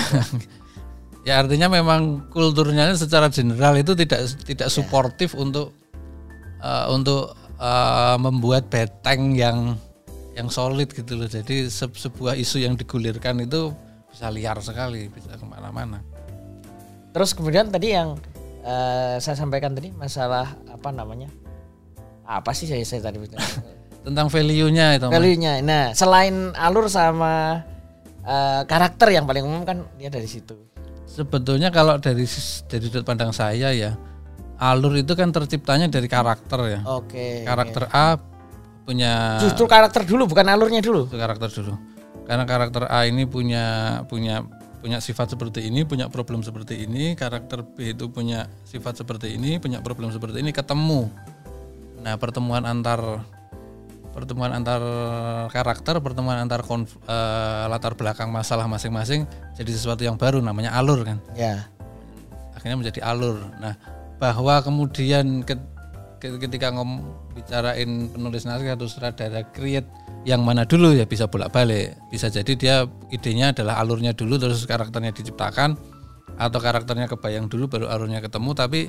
ya artinya memang kulturnya secara general itu tidak tidak suportif untuk eh, untuk eh, membuat beteng yang yang solid gitu loh. Jadi se- sebuah isu yang digulirkan itu bisa liar sekali, bisa ke mana-mana. Terus kemudian tadi yang eh, saya sampaikan tadi masalah apa namanya? Apa sih saya, saya tadi Tentang value-nya itu. Value-nya. Nah, selain alur sama eh, karakter yang paling umum kan dia dari situ. Sebetulnya kalau dari dari sudut pandang saya ya, alur itu kan terciptanya dari karakter ya. Oke. Karakter A punya Justru karakter dulu bukan alurnya dulu. karakter dulu karena karakter A ini punya punya punya sifat seperti ini punya problem seperti ini karakter B itu punya sifat seperti ini punya problem seperti ini ketemu nah pertemuan antar pertemuan antar karakter pertemuan antar konf- eh, latar belakang masalah masing-masing jadi sesuatu yang baru namanya alur kan Ya. akhirnya menjadi alur. Nah, bahwa kemudian ke- ke- ketika ngom bicarain penulis naskah atau sutradara create yang mana dulu ya bisa bolak-balik. Bisa jadi dia idenya adalah alurnya dulu terus karakternya diciptakan atau karakternya kebayang dulu baru alurnya ketemu tapi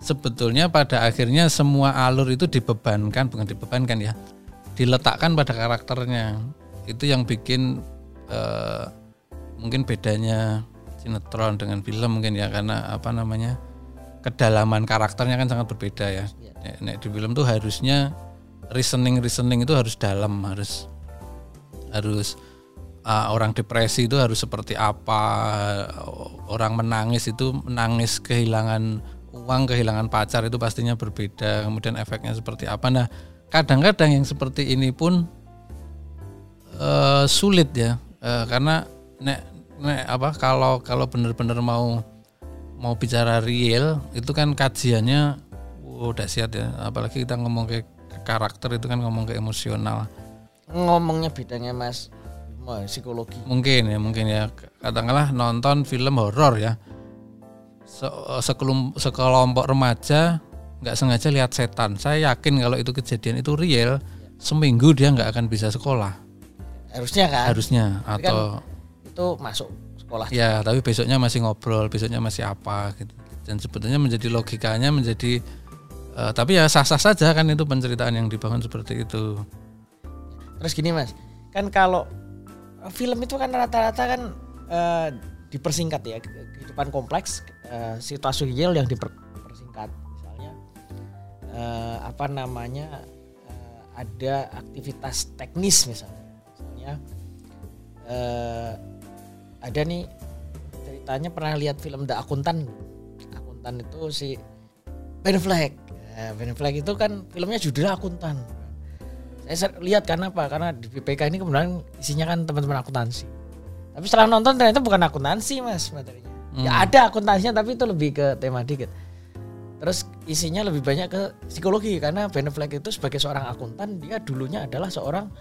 sebetulnya pada akhirnya semua alur itu dibebankan bukan dibebankan ya diletakkan pada karakternya. Itu yang bikin eh, mungkin bedanya sinetron dengan film mungkin ya karena apa namanya kedalaman karakternya kan sangat berbeda ya. Nek, nek di film tuh harusnya reasoning reasoning itu harus dalam harus harus ah, orang depresi itu harus seperti apa orang menangis itu menangis kehilangan uang kehilangan pacar itu pastinya berbeda kemudian efeknya seperti apa. Nah kadang-kadang yang seperti ini pun eh, sulit ya. Eh, karena nek nek apa kalau kalau benar-benar mau mau bicara real itu kan kajiannya wow, dahsyat ya. Apalagi kita ngomong ke ke karakter itu kan ngomong ke emosional. Ngomongnya bidangnya Mas psikologi. mungkin ya mungkin ya. Katakanlah nonton film horor ya. Se- sekelum- sekelompok remaja nggak sengaja lihat setan saya yakin kalau itu kejadian itu real seminggu dia nggak akan bisa sekolah Harusnya kan harusnya kan atau itu masuk sekolah. Ya, tapi besoknya masih ngobrol, besoknya masih apa gitu. Dan sebetulnya menjadi logikanya menjadi eh, tapi ya sah-sah saja kan itu penceritaan yang dibangun seperti itu. Terus gini Mas, kan kalau eh, film itu kan rata-rata kan eh, dipersingkat ya kehidupan kompleks eh, situasi real yang diper- dipersingkat eh, apa namanya eh, ada aktivitas teknis misalnya. Misalnya eh, ada nih ceritanya pernah lihat film The Akuntan Akuntan itu si Ben Affleck. Ya, Ben Affleck itu kan filmnya judulnya Akuntan saya lihat karena apa? Karena di BPK ini kemudian isinya kan teman-teman akuntansi. Tapi setelah nonton ternyata bukan akuntansi mas materinya. Ya ada akuntansinya tapi itu lebih ke tema dikit terus isinya lebih banyak ke psikologi karena Ben Affleck itu sebagai seorang akuntan dia dulunya adalah seorang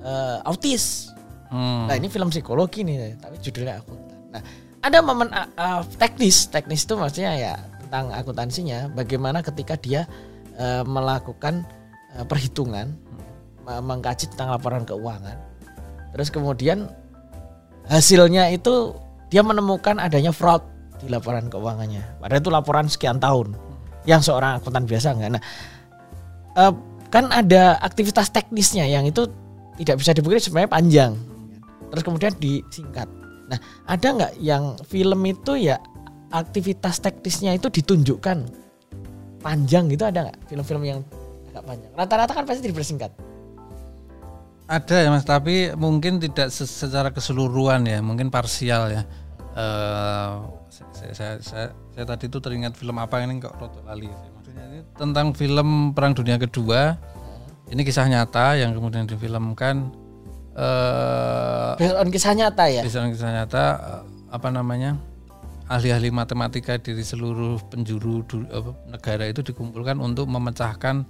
eh, autis Hmm. Nah ini film psikologi nih, tapi judulnya akuntan. Nah ada momen uh, uh, teknis, teknis itu maksudnya ya tentang akuntansinya, bagaimana ketika dia uh, melakukan uh, perhitungan, me- mengkaji tentang laporan keuangan, terus kemudian hasilnya itu dia menemukan adanya fraud di laporan keuangannya. Padahal itu laporan sekian tahun, yang seorang akuntan biasa enggak. Nah eh, kan ada aktivitas teknisnya yang itu tidak bisa dibuktikan sebenarnya panjang terus kemudian disingkat nah ada nggak yang film itu ya aktivitas teknisnya itu ditunjukkan panjang gitu ada nggak film-film yang agak panjang rata-rata kan pasti dipersingkat Ada ya Mas, tapi mungkin tidak se- secara keseluruhan ya, mungkin parsial ya. Eh saya, saya, saya, saya tadi itu teringat film apa ini kok rotok lali. Maksudnya ini tentang film Perang Dunia Kedua. Ini kisah nyata yang kemudian difilmkan eh on kisah nyata ya kisah kisah nyata eh, apa namanya ahli-ahli matematika dari seluruh penjuru du- apa, negara itu dikumpulkan untuk memecahkan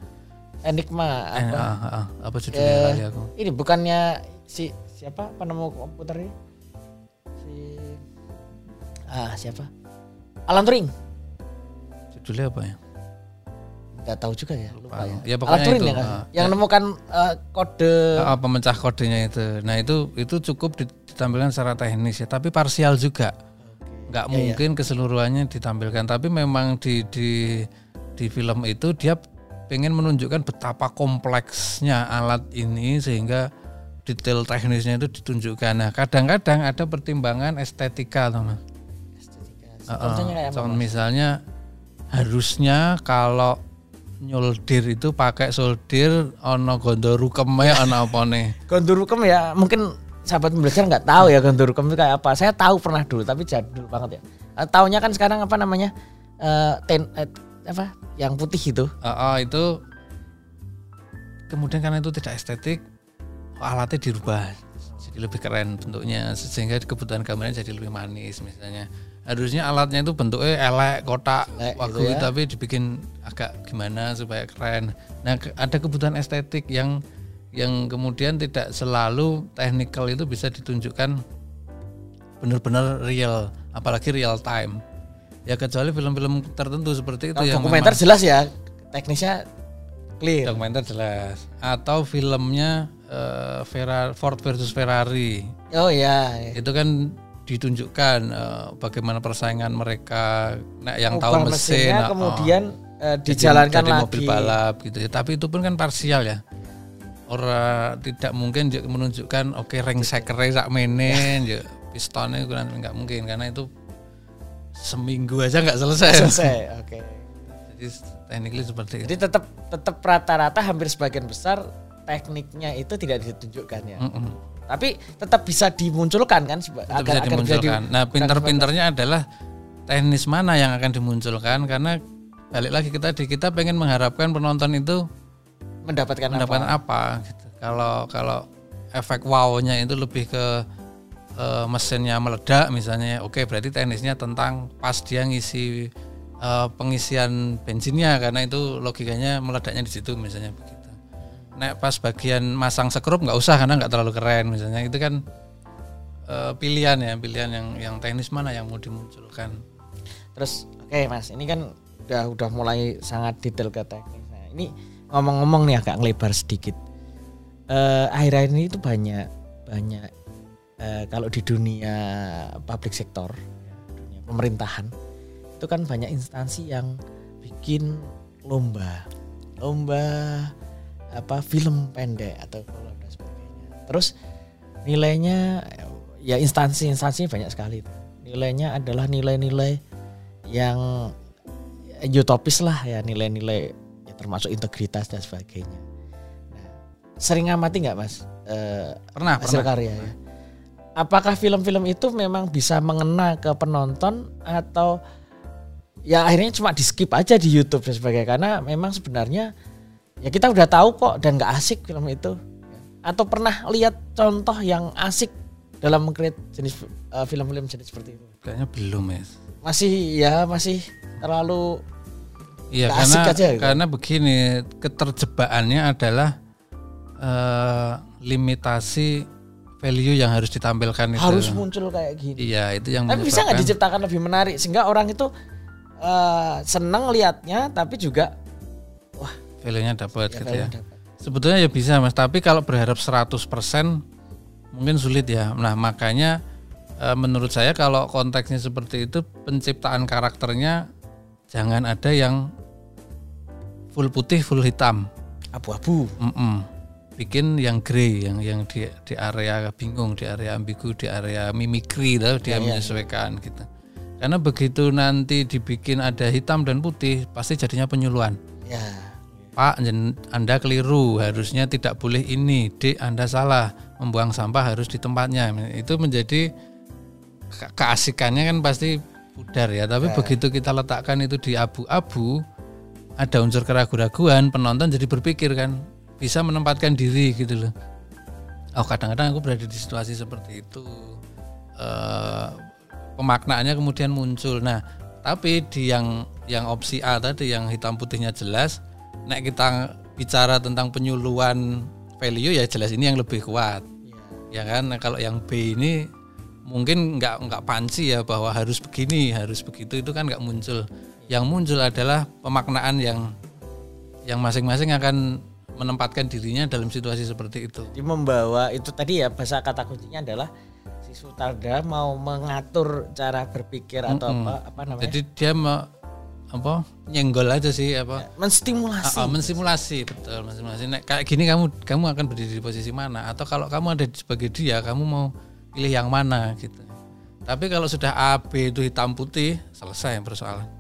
enigma eh, apa ah, ah, ah, apa judulnya Eh, kali aku ini bukannya si siapa penemu komputer ini si ah, siapa? Alan Turing. Judulnya apa ya? Nggak tahu juga ya, lupa ya. Ya, pokoknya Alan Turing itu, ya kan? ah. Yang nemukan eh, kode Ah, pemecah kodenya itu. Nah itu itu cukup ditampilkan secara teknis ya, tapi parsial juga. Nggak Iya, mungkin keseluruhannya ditampilkan. Tapi memang di di di film itu dia pengen menunjukkan betapa kompleksnya alat ini sehingga detail teknisnya itu ditunjukkan. Nah kadang-kadang ada pertimbangan estetika teman. Contohnya kayak apa? Misalnya harusnya kalau nyoldir itu pakai soldir ono gondo rukeme ono opone. Gondorukem ya mungkin sahabat belajar nggak tahu ya Gondorukem itu kayak apa. Saya tahu pernah dulu tapi jadul banget ya. Eh, Taunya kan sekarang apa namanya eh ten eh, apa yang putih itu. Oh, oh, itu kemudian karena itu tidak estetik alatnya dirubah jadi lebih keren bentuknya sehingga kebutuhan gambarnya jadi lebih manis misalnya harusnya alatnya itu bentuknya elek kotak Elek wagu gitu ya. tapi dibikin agak gimana supaya keren nah ke- ada kebutuhan estetik yang yang kemudian tidak selalu technical itu bisa ditunjukkan benar-benar real apalagi real time ya kecuali film-film tertentu seperti itu Kalau yang dokumenter memang- jelas ya teknisnya clear. dokumenter jelas atau filmnya eh, Ferrari, Ford versus Ferrari Oh iya. itu kan ditunjukkan eh, bagaimana persaingan mereka nah, yang Ubah tahu mesin nah, kemudian jadi- dijalankan jadi lagi. mobil balap gitu ya tapi itu pun kan parsial ya orang tidak mungkin menunjukkan oke ring sekere sak menen ya pistonnya kurang nggak mungkin karena itu seminggu aja nggak selesai Selesai. Oke. jadi tekniknya seperti itu Jadi tetap tetap rata-rata hampir sebagian besar tekniknya itu tidak ditunjukkan ya. Mm-mm. Tapi tetap bisa dimunculkan kan seba- itu bisa dimunculkan. di- nah, pinter-pinternya adalah teknis mana yang akan dimunculkan karena balik lagi kita di kita pengen mengharapkan penonton itu mendapatkan, mendapatkan apa? apa, gitu. Kalau kalau efek wow-nya itu lebih ke eh, mesinnya meledak misalnya, oke berarti teknisnya tentang pas dia ngisi eh, pengisian bensinnya karena itu logikanya meledaknya di situ misalnya begitu. Nek pas bagian masang sekrup nggak usah karena nggak terlalu keren misalnya itu kan eh, pilihan ya pilihan yang yang teknis mana yang mau dimunculkan. Terus oke Mas, ini kan udah udah mulai sangat detail ke teknis. Nah, ini ngomong-ngomong nih agak ngelebar sedikit. Eh akhir-akhir ini itu banyak banyak eh, kalau di dunia public sector, ya, dunia pemerintahan itu kan banyak instansi yang bikin lomba, lomba apa film pendek atau film dan sebagainya. Terus nilainya ya instansi-instansi banyak sekali. Nilainya adalah nilai-nilai yang utopis lah ya nilai-nilai ya termasuk integritas dan sebagainya. Nah, sering ngamati nggak mas eh, Pernah hasil pernah. karya ya? Apakah film-film itu memang bisa mengena ke penonton atau ya akhirnya cuma di skip aja di YouTube dan sebagainya karena memang sebenarnya ya kita udah tahu kok dan nggak asik film itu atau pernah lihat contoh yang asik dalam mengcreate jenis eh, film-film jenis seperti itu Kayaknya belum ya. masih ya masih terlalu Iya karena aja gitu. karena begini keterjebakannya adalah eh, limitasi value yang harus ditampilkan itu. harus muncul kayak gini. Iya itu yang Tapi bisa nggak diciptakan lebih menarik sehingga orang itu eh, seneng liatnya tapi juga value-nya dapat ya, gitu kalau ya. dapat. Sebetulnya ya bisa Mas, tapi kalau berharap 100% mungkin sulit ya. Nah, makanya eh, menurut saya kalau konteksnya seperti itu penciptaan karakternya jangan ada yang full putih, full hitam. abu-abu. Mm-mm. Bikin yang grey, yang yang di di area bingung, di area ambigu, di area mimikri, lah, dia Ya, ya. menyesuaikan gitu. Karena begitu nanti dibikin ada hitam dan putih, pasti jadinya penyuluhan. Ya. Pak, Anda keliru, harusnya tidak boleh ini. Dek, Anda salah, membuang sampah harus di tempatnya. Itu menjadi ke- keasikannya kan pasti pudar ya. Tapi begitu kita letakkan itu di abu-abu, ada unsur keraguan-raguan, penonton jadi berpikir kan, bisa menempatkan diri gitu loh. Oh, kadang-kadang aku berada di situasi seperti itu. Eh, pemaknaannya kemudian muncul. Nah, tapi di yang yang opsi A tadi yang hitam putihnya jelas, nek kita bicara tentang penyuluhan value ya jelas ini yang lebih kuat. Ya kan, nah, kalau yang B ini mungkin nggak nggak panci ya bahwa harus begini harus begitu itu kan nggak muncul yang muncul adalah pemaknaan yang yang masing-masing akan menempatkan dirinya dalam situasi seperti itu Jadi membawa itu tadi ya bahasa kata kuncinya adalah si sutradara mau mengatur cara berpikir atau Mm-mm. apa apa namanya? jadi dia me- apa nyenggol aja sih apa menstimulasi. Ah, ah, mensimulasi betul mensimulasi Nek, kayak gini kamu kamu akan berdiri di posisi mana atau kalau kamu ada sebagai dia kamu mau pilih yang mana gitu tapi kalau sudah A B itu hitam putih selesai persoalan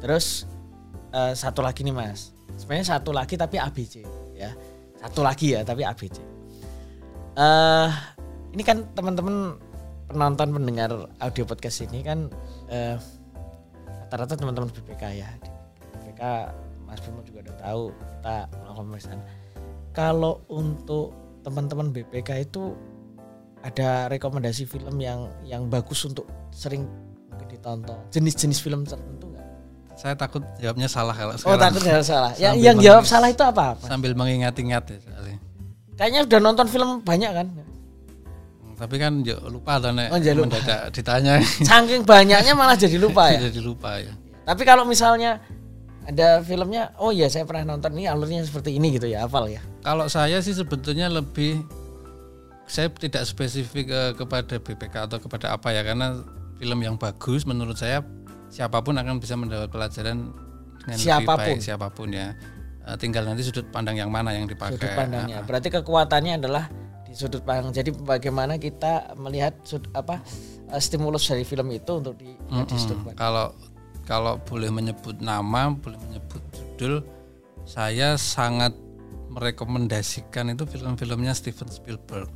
Terus eh, satu lagi nih Mas. Sebenarnya satu lagi tapi ABC ya. Satu lagi ya tapi ABC. Eh ini kan teman-teman penonton pendengar audio podcast ini kan eh, rata-rata teman-teman BPK ya. Di BPK Mas Bimo juga udah tahu kita melakukan pemeriksaan. Kalau untuk teman-teman BPK itu ada rekomendasi film yang yang bagus untuk sering mungkin ditonton. Jenis-jenis film tertentu nggak? saya takut jawabnya salah kalau Oh sekarang takut jawab salah. Ya, Sambil yang jawab salah itu apa? apa? sambil mengingat-ingat ya soalnya. Kayaknya udah nonton film banyak kan? Tapi kan lupa tuh nek Oh, lupa. mendadak ditanya Saking banyaknya malah jadi lupa ya. jadi lupa ya Tapi kalau misalnya ada filmnya, oh iya saya pernah nonton ini alurnya seperti ini gitu ya, hafal ya. Kalau saya sih sebetulnya lebih saya tidak spesifik eh, kepada BPK atau kepada apa ya karena film yang bagus menurut saya siapa pun akan bisa mendapat pelajaran dengan Siapa pun. lebih baik siapa pun ya. Eh, tinggal nanti sudut pandang yang mana yang dipakai. Sudut pandangnya. Berarti kekuatannya adalah di sudut pandang. Jadi bagaimana kita melihat sud, apa eh, stimulus dari film itu untuk di, di sudut Hmm, pandang. kalau kalau boleh menyebut nama, boleh menyebut judul, saya sangat merekomendasikan itu film-filmnya Steven Spielberg.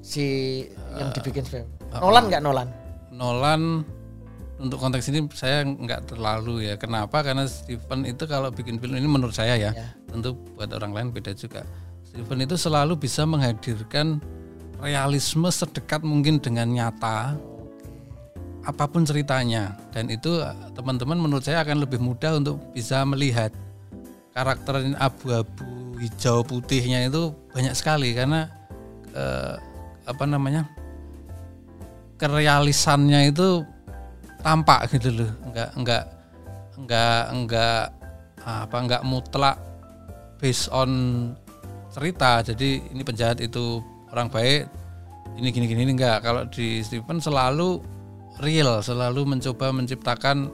Si yang dibikin film. uh, Nolan nggak Nolan? Nolan untuk konteks ini saya nggak terlalu ya. Kenapa? Karena Steven itu kalau bikin film ini menurut saya ya, Ya. tentu buat orang lain beda juga. Steven itu selalu bisa menghadirkan realisme sedekat mungkin dengan nyata apa pun ceritanya. Dan itu teman-teman menurut saya akan lebih mudah untuk bisa melihat karakter abu-abu hijau putihnya itu banyak sekali. Karena eh, apa namanya kerealisannya itu tampak gitu loh. Enggak enggak enggak enggak apa enggak mutlak based on cerita jadi ini penjahat itu orang baik ini gini gini ini enggak kalau di Stephen selalu real selalu mencoba menciptakan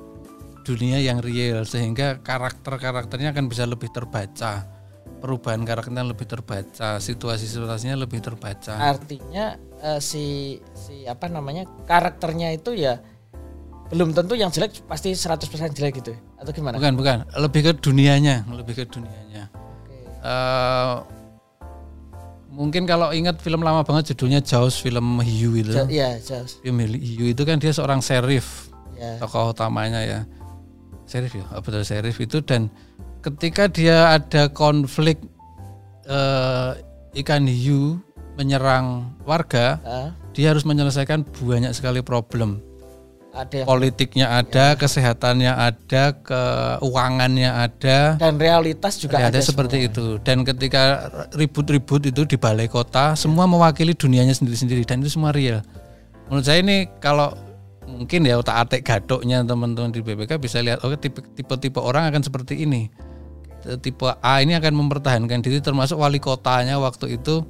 dunia yang real sehingga karakter-karakternya akan bisa lebih terbaca perubahan karakternya lebih terbaca situasi-situasinya lebih terbaca Artinya eh, si si apa namanya karakternya itu ya belum tentu yang jelek pasti 100% jelek gitu ya? atau gimana? bukan bukan lebih ke dunianya lebih ke dunianya Oke. Eh, mungkin kalau ingat film lama banget judulnya Jaws film Hiu itu. Ja- Iya, jelas. film Hiu itu kan dia seorang sheriff Ya. tokoh utamanya ya. Sheriff ya betul sheriff itu. Dan ketika dia ada konflik eh, ikan hiu menyerang warga Ah, dia harus menyelesaikan banyak sekali problem ada. Yang politiknya ada kesehatannya ada keuangannya ada. Dan realitas juga ada, ada, seperti semua. itu. Dan ketika ribut-ribut itu di balai kota semua mewakili dunianya sendiri-sendiri dan itu semua real. Menurut saya ini kalau mungkin ya otak atik gadoknya teman-teman di BPK bisa lihat oke tipe tipe-tipe orang akan seperti ini. Tipe A ini akan mempertahankan diri termasuk wali kotanya waktu itu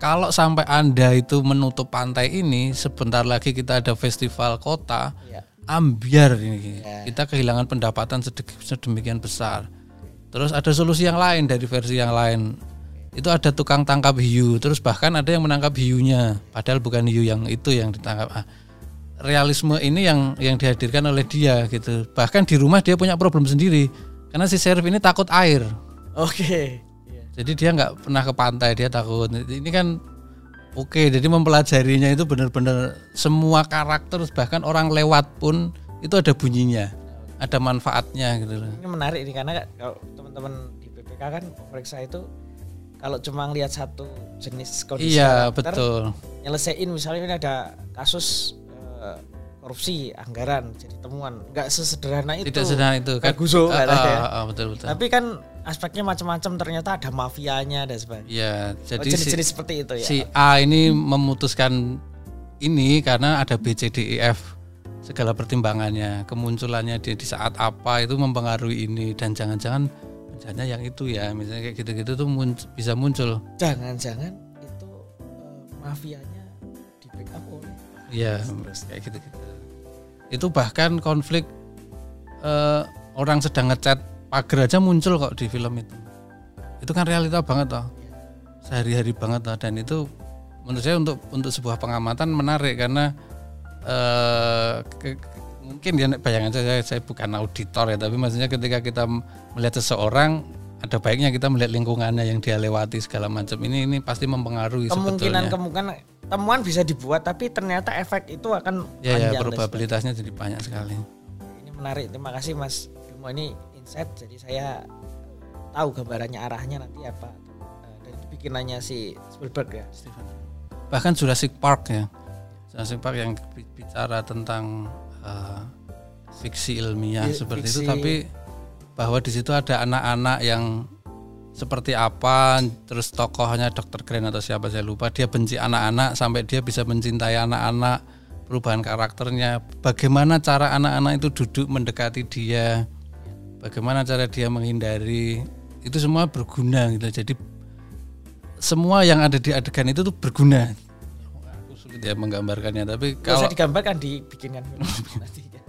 kalau sampai anda itu menutup pantai ini sebentar lagi kita ada festival kota Ya. ambiar ini Ya. kita kehilangan pendapatan sedemikian besar terus ada solusi yang lain dari versi yang lain itu ada tukang tangkap hiu terus bahkan ada yang menangkap hiunya padahal bukan hiu yang itu yang ditangkap Ah, realisme ini yang yang dihadirkan oleh dia gitu bahkan di rumah dia punya problem sendiri karena si sheriff ini takut air Oke. Iya. Jadi dia nggak pernah ke pantai dia takut. Ini kan oke jadi mempelajarinya itu benar-benar semua karakter bahkan orang lewat pun itu ada bunyinya ada manfaatnya gitu loh. Ini menarik nih karena kalau teman-teman di BPK kan periksa itu kalau cuma lihat satu jenis kondisi iya karakter, betul. nyelesain misalnya ini ada kasus eh, korupsi anggaran jadi temuan. Nggak sesederhana itu. Tidak sederhana itu Kayak Guso Ah, katanya. ah, ah, betul betul. tapi kan aspeknya macam-macam ternyata ada mafianya dan sebagainya. Ya, Oh, jadi si, jenis-jenis seperti itu ya. si A ini memutuskan ini karena ada B C D E F segala pertimbangannya, kemunculannya dia di saat apa itu mempengaruhi ini. Dan jangan-jangan bencana yang itu ya, misalnya kayak gitu-gitu tuh munc- bisa muncul. jangan-jangan itu eh, mafianya di backup oleh Iya, kayak gitu-gitu. Itu bahkan konflik eh, orang sedang ngecat pagar aja muncul kok di film itu. Itu kan realita banget toh. Sehari-hari banget toh dan itu menurut saya untuk untuk sebuah pengamatan menarik karena eh ke- ke- mungkin ya bayangan saya saya bukan auditor ya tapi maksudnya ketika kita melihat seseorang ada baiknya kita melihat lingkungannya yang dia lewati segala macam ini ini pasti mempengaruhi kemungkinan sebetulnya. kemungkinan temuan bisa dibuat tapi ternyata efek itu akan ya ya panjang dan probabilitasnya jadi banyak sekali. ini menarik terima kasih Mas. Bimo ini insight jadi saya tahu gambarannya arahnya nanti apa. Eh, dan itu bikinannya si Spielberg ya. Bahkan Jurassic Park ya. Jurassic Park yang bi- bicara tentang uh, fiksi ilmiah seperti fiksi. itu tapi bahwa di situ ada anak-anak yang seperti apa terus tokohnya Dr. Grant atau siapa saya lupa dia benci anak-anak sampai dia bisa mencintai anak-anak perubahan karakternya bagaimana cara anak-anak itu duduk mendekati dia bagaimana cara dia menghindari itu semua berguna gitu jadi semua yang ada di adegan itu tuh berguna. Aku sulit ya menggambarkannya, tapi kalau kalau usah digambarkan dibikinkan nanti ya.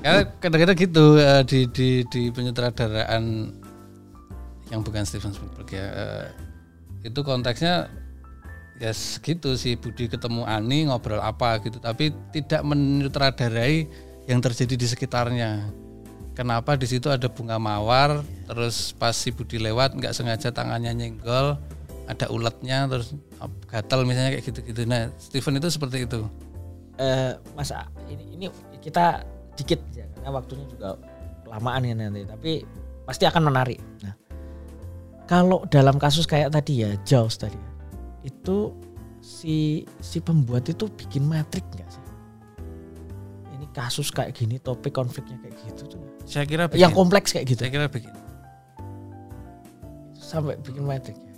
karena kadang-kadang gitu eh, di di di penyutradaraan yang bukan Steven Spielberg ya, eh, itu konteksnya ya segitu si Budi ketemu Ani ngobrol apa gitu, tapi tidak menyutradarai yang terjadi di sekitarnya. Kenapa di situ ada bunga mawar, terus pas si Budi lewat nggak sengaja tangannya nyenggol, ada uletnya, terus gatal misalnya kayak gitu-gitu. Nah, Steven itu seperti itu. Eh, Mas A, ini, ini kita dikit ya karena waktunya juga kelamaan ya nanti tapi pasti akan menarik nah kalau dalam kasus kayak tadi ya Jaws tadi ya, itu si si pembuat itu bikin matrik nggak sih ini kasus kayak gini topik konfliknya kayak gitu tuh Saya kira bikin. yang kompleks kayak gitu saya kira bikin. sampai bikin matrik ya.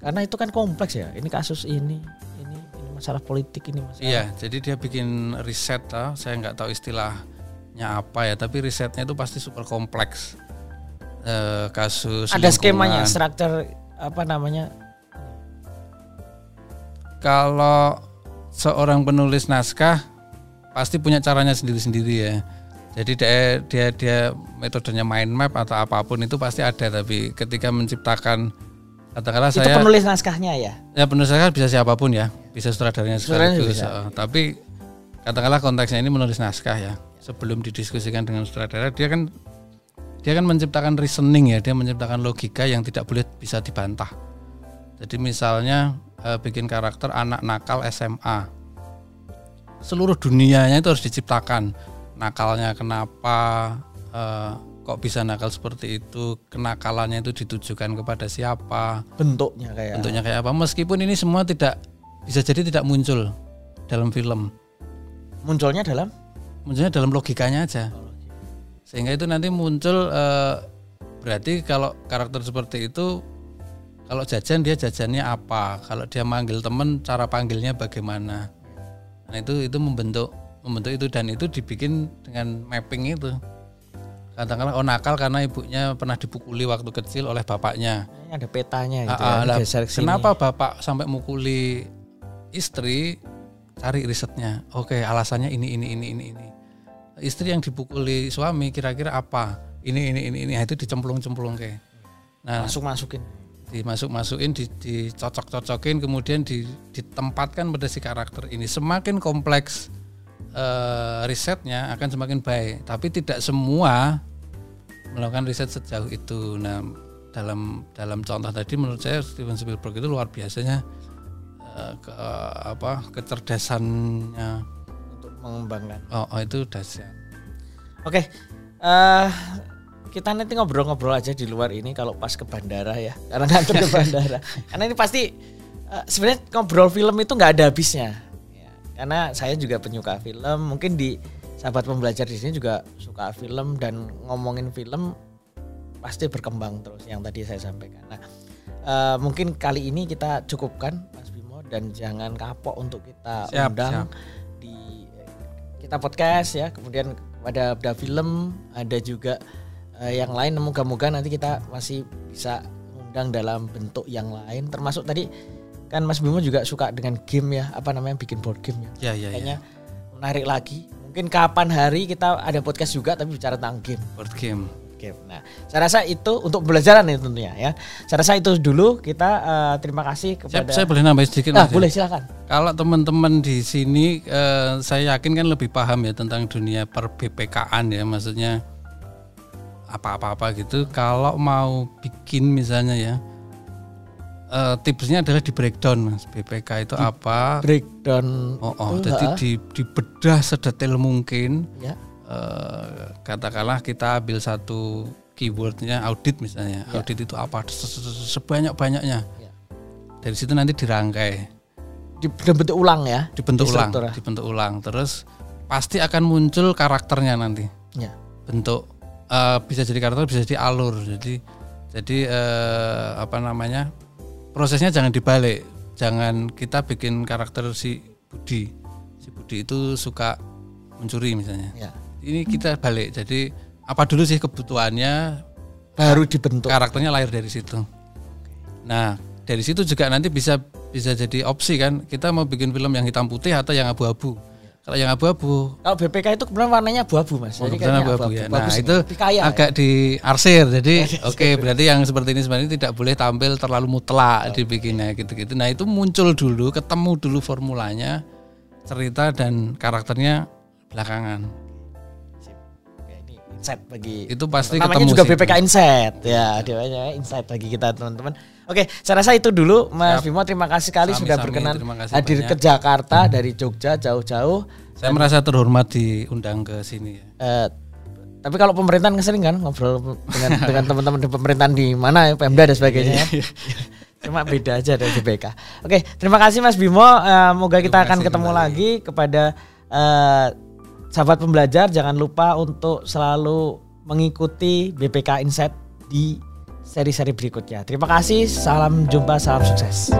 karena itu kan kompleks ya ini kasus ini ini ini masalah politik ini masalah Iya, jadi dia bikin riset lah. Saya nggak tahu istilahnya apa ya, tapi risetnya itu pasti super kompleks. Eh, kasus ada skemanya struktur apa namanya Kalau seorang penulis naskah pasti punya caranya sendiri-sendiri ya. Jadi dia dia dia metodenya mind map atau apa pun itu pasti ada tapi ketika menciptakan katakanlah itu saya penulis naskahnya ya Ya penulis naskah bisa siapa pun ya, bisa sutradaranya Sutradaranya sekaligus. bisa. eh, tapi katakanlah konteksnya ini menulis naskah ya. Sebelum didiskusikan dengan sutradara, dia kan dia kan menciptakan reasoning ya, dia menciptakan logika yang tidak boleh bisa dibantah. Jadi misalnya eh, bikin karakter anak nakal SMA, seluruh dunianya itu harus diciptakan. Nakalnya kenapa? eh, kok bisa nakal seperti itu? Kenakalannya itu ditujukan kepada siapa? bentuknya kayak bentuknya kayak apa meskipun ini semua tidak bisa jadi tidak muncul dalam film munculnya dalam munculnya dalam logikanya aja sehingga itu nanti muncul eh, berarti kalau karakter seperti itu kalau jajan dia jajannya apa kalau dia manggil temen cara panggilnya bagaimana nah itu itu membentuk membentuk itu dan itu dibikin dengan mapping itu katakanlah oh nakal karena ibunya pernah dipukuli waktu kecil oleh bapaknya ini ada petanya gitu Ah, ah, ya lah, kenapa bapak sampai mukuli istri? Cari risetnya. Oke, alasannya ini ini ini ini ini. Istri yang dipukuli suami kira-kira apa? Ini ini ini ini. Nah, itu dicemplung-cemplung ke. Nah, masuk masukin dimasuk-masukin, di- dicocok-cocokin, kemudian di- ditempatkan pada si karakter ini. Semakin kompleks eh, risetnya akan semakin baik. Tapi tidak semua melakukan riset sejauh itu. Nah, dalam dalam contoh tadi menurut saya Steven Spielberg itu luar biasanya eh, ke, apa kecerdasannya. Mengembangkan Oh, oh, itu dahsyat. oke eh kita nanti ngobrol-ngobrol aja di luar ini kalau pas ke bandara ya karena nganter ke bandara karena ini pasti eh, sebenarnya ngobrol film itu nggak ada habisnya Ya, karena saya juga penyuka film. Mungkin di sahabat pembelajar di sini juga suka film dan ngomongin film pasti berkembang terus yang tadi saya sampaikan. Nah, uh, mungkin kali ini kita cukupkan Mas Bimo dan jangan kapok untuk kita Siap, undang siap. Kita podcast ya. Kemudian ada ada film, ada juga eh, yang lain. Moga-moga nanti kita masih bisa undang dalam bentuk yang lain. Termasuk tadi kan Mas Bimo juga suka dengan game ya, apa namanya bikin board game ya. Ya ya Kayaknya ya. menarik lagi. Mungkin kapan hari kita ada podcast juga tapi bicara tentang game. Board game. Oke, nah saya rasa itu untuk pembelajaran ini tentunya ya. Saya rasa itu dulu kita eh, terima kasih Saya, kepada. saya boleh nambah sedikit Nah, ya? boleh silakan. Kalau teman-teman di sini eh, saya yakin kan lebih paham ya tentang dunia per BPK-an ya maksudnya apa-apa gitu. Kalau mau bikin misalnya ya eh, tipsnya adalah di breakdown Mas. BPK itu apa? Breakdown. Oh, oh jadi ha? di dibedah sedetail mungkin. ya. Eh, katakanlah kita ambil satu keywordnya audit misalnya. Ya. Audit itu apa? Se- se- se- Sebanyak-banyaknya. Ya. Dari situ nanti dirangkai. Di, dibentuk ulang ya. dibentuk Di ulang, ya. dibentuk ulang. Terus pasti akan muncul karakternya nanti. Ya. Bentuk eh, bisa jadi karakter, bisa jadi alur. Jadi jadi eh, apa namanya? Prosesnya jangan dibalik. Jangan kita bikin karakter si Budi. Si Budi itu suka mencuri misalnya. Ya. Ini kita balik. Jadi apa dulu sih kebutuhannya Baru dibentuk. karakternya lahir dari situ. Nah, dari situ juga nanti bisa bisa jadi opsi kan. Kita mau bikin film yang hitam putih atau yang abu-abu. Kalau yang abu-abu, Kalau BPK itu kebetulan warnanya abu-abu mas. oh, Jadi abu-abu ya. Nah, Bagus itu kaya ya. agak diarsir. Jadi oke, berarti yang seperti ini sebenarnya tidak boleh tampil terlalu mutlak dibikinnya gitu-gitu. Nah, itu muncul dulu, ketemu dulu formulanya, cerita dan karakternya belakangan. Insight bagi Itu pasti namanya ketemu juga sih. BPK Insight ya namanya insight bagi kita teman-teman oke saya rasa itu dulu Mas Siap. Bimo terima kasih sekali Sami-sami, sudah berkenan kasih hadir banyak. ke Jakarta dari Jogja jauh-jauh Saya merasa terhormat diundang ke sini ya. Eh, tapi kalau pemerintahan sering kan ngobrol dengan dengan teman-teman di pemerintahan di mana ya Pemda dan sebagainya ya. Iya, Cuma beda aja dari BPK. Oke, terima kasih Mas Bimo. Eh, moga kita akan ketemu kembali. lagi kepada eh, sahabat pembelajar. Jangan lupa untuk selalu mengikuti BPK Insight di seri-seri berikutnya. Terima kasih. Salam jumpa, salam sukses.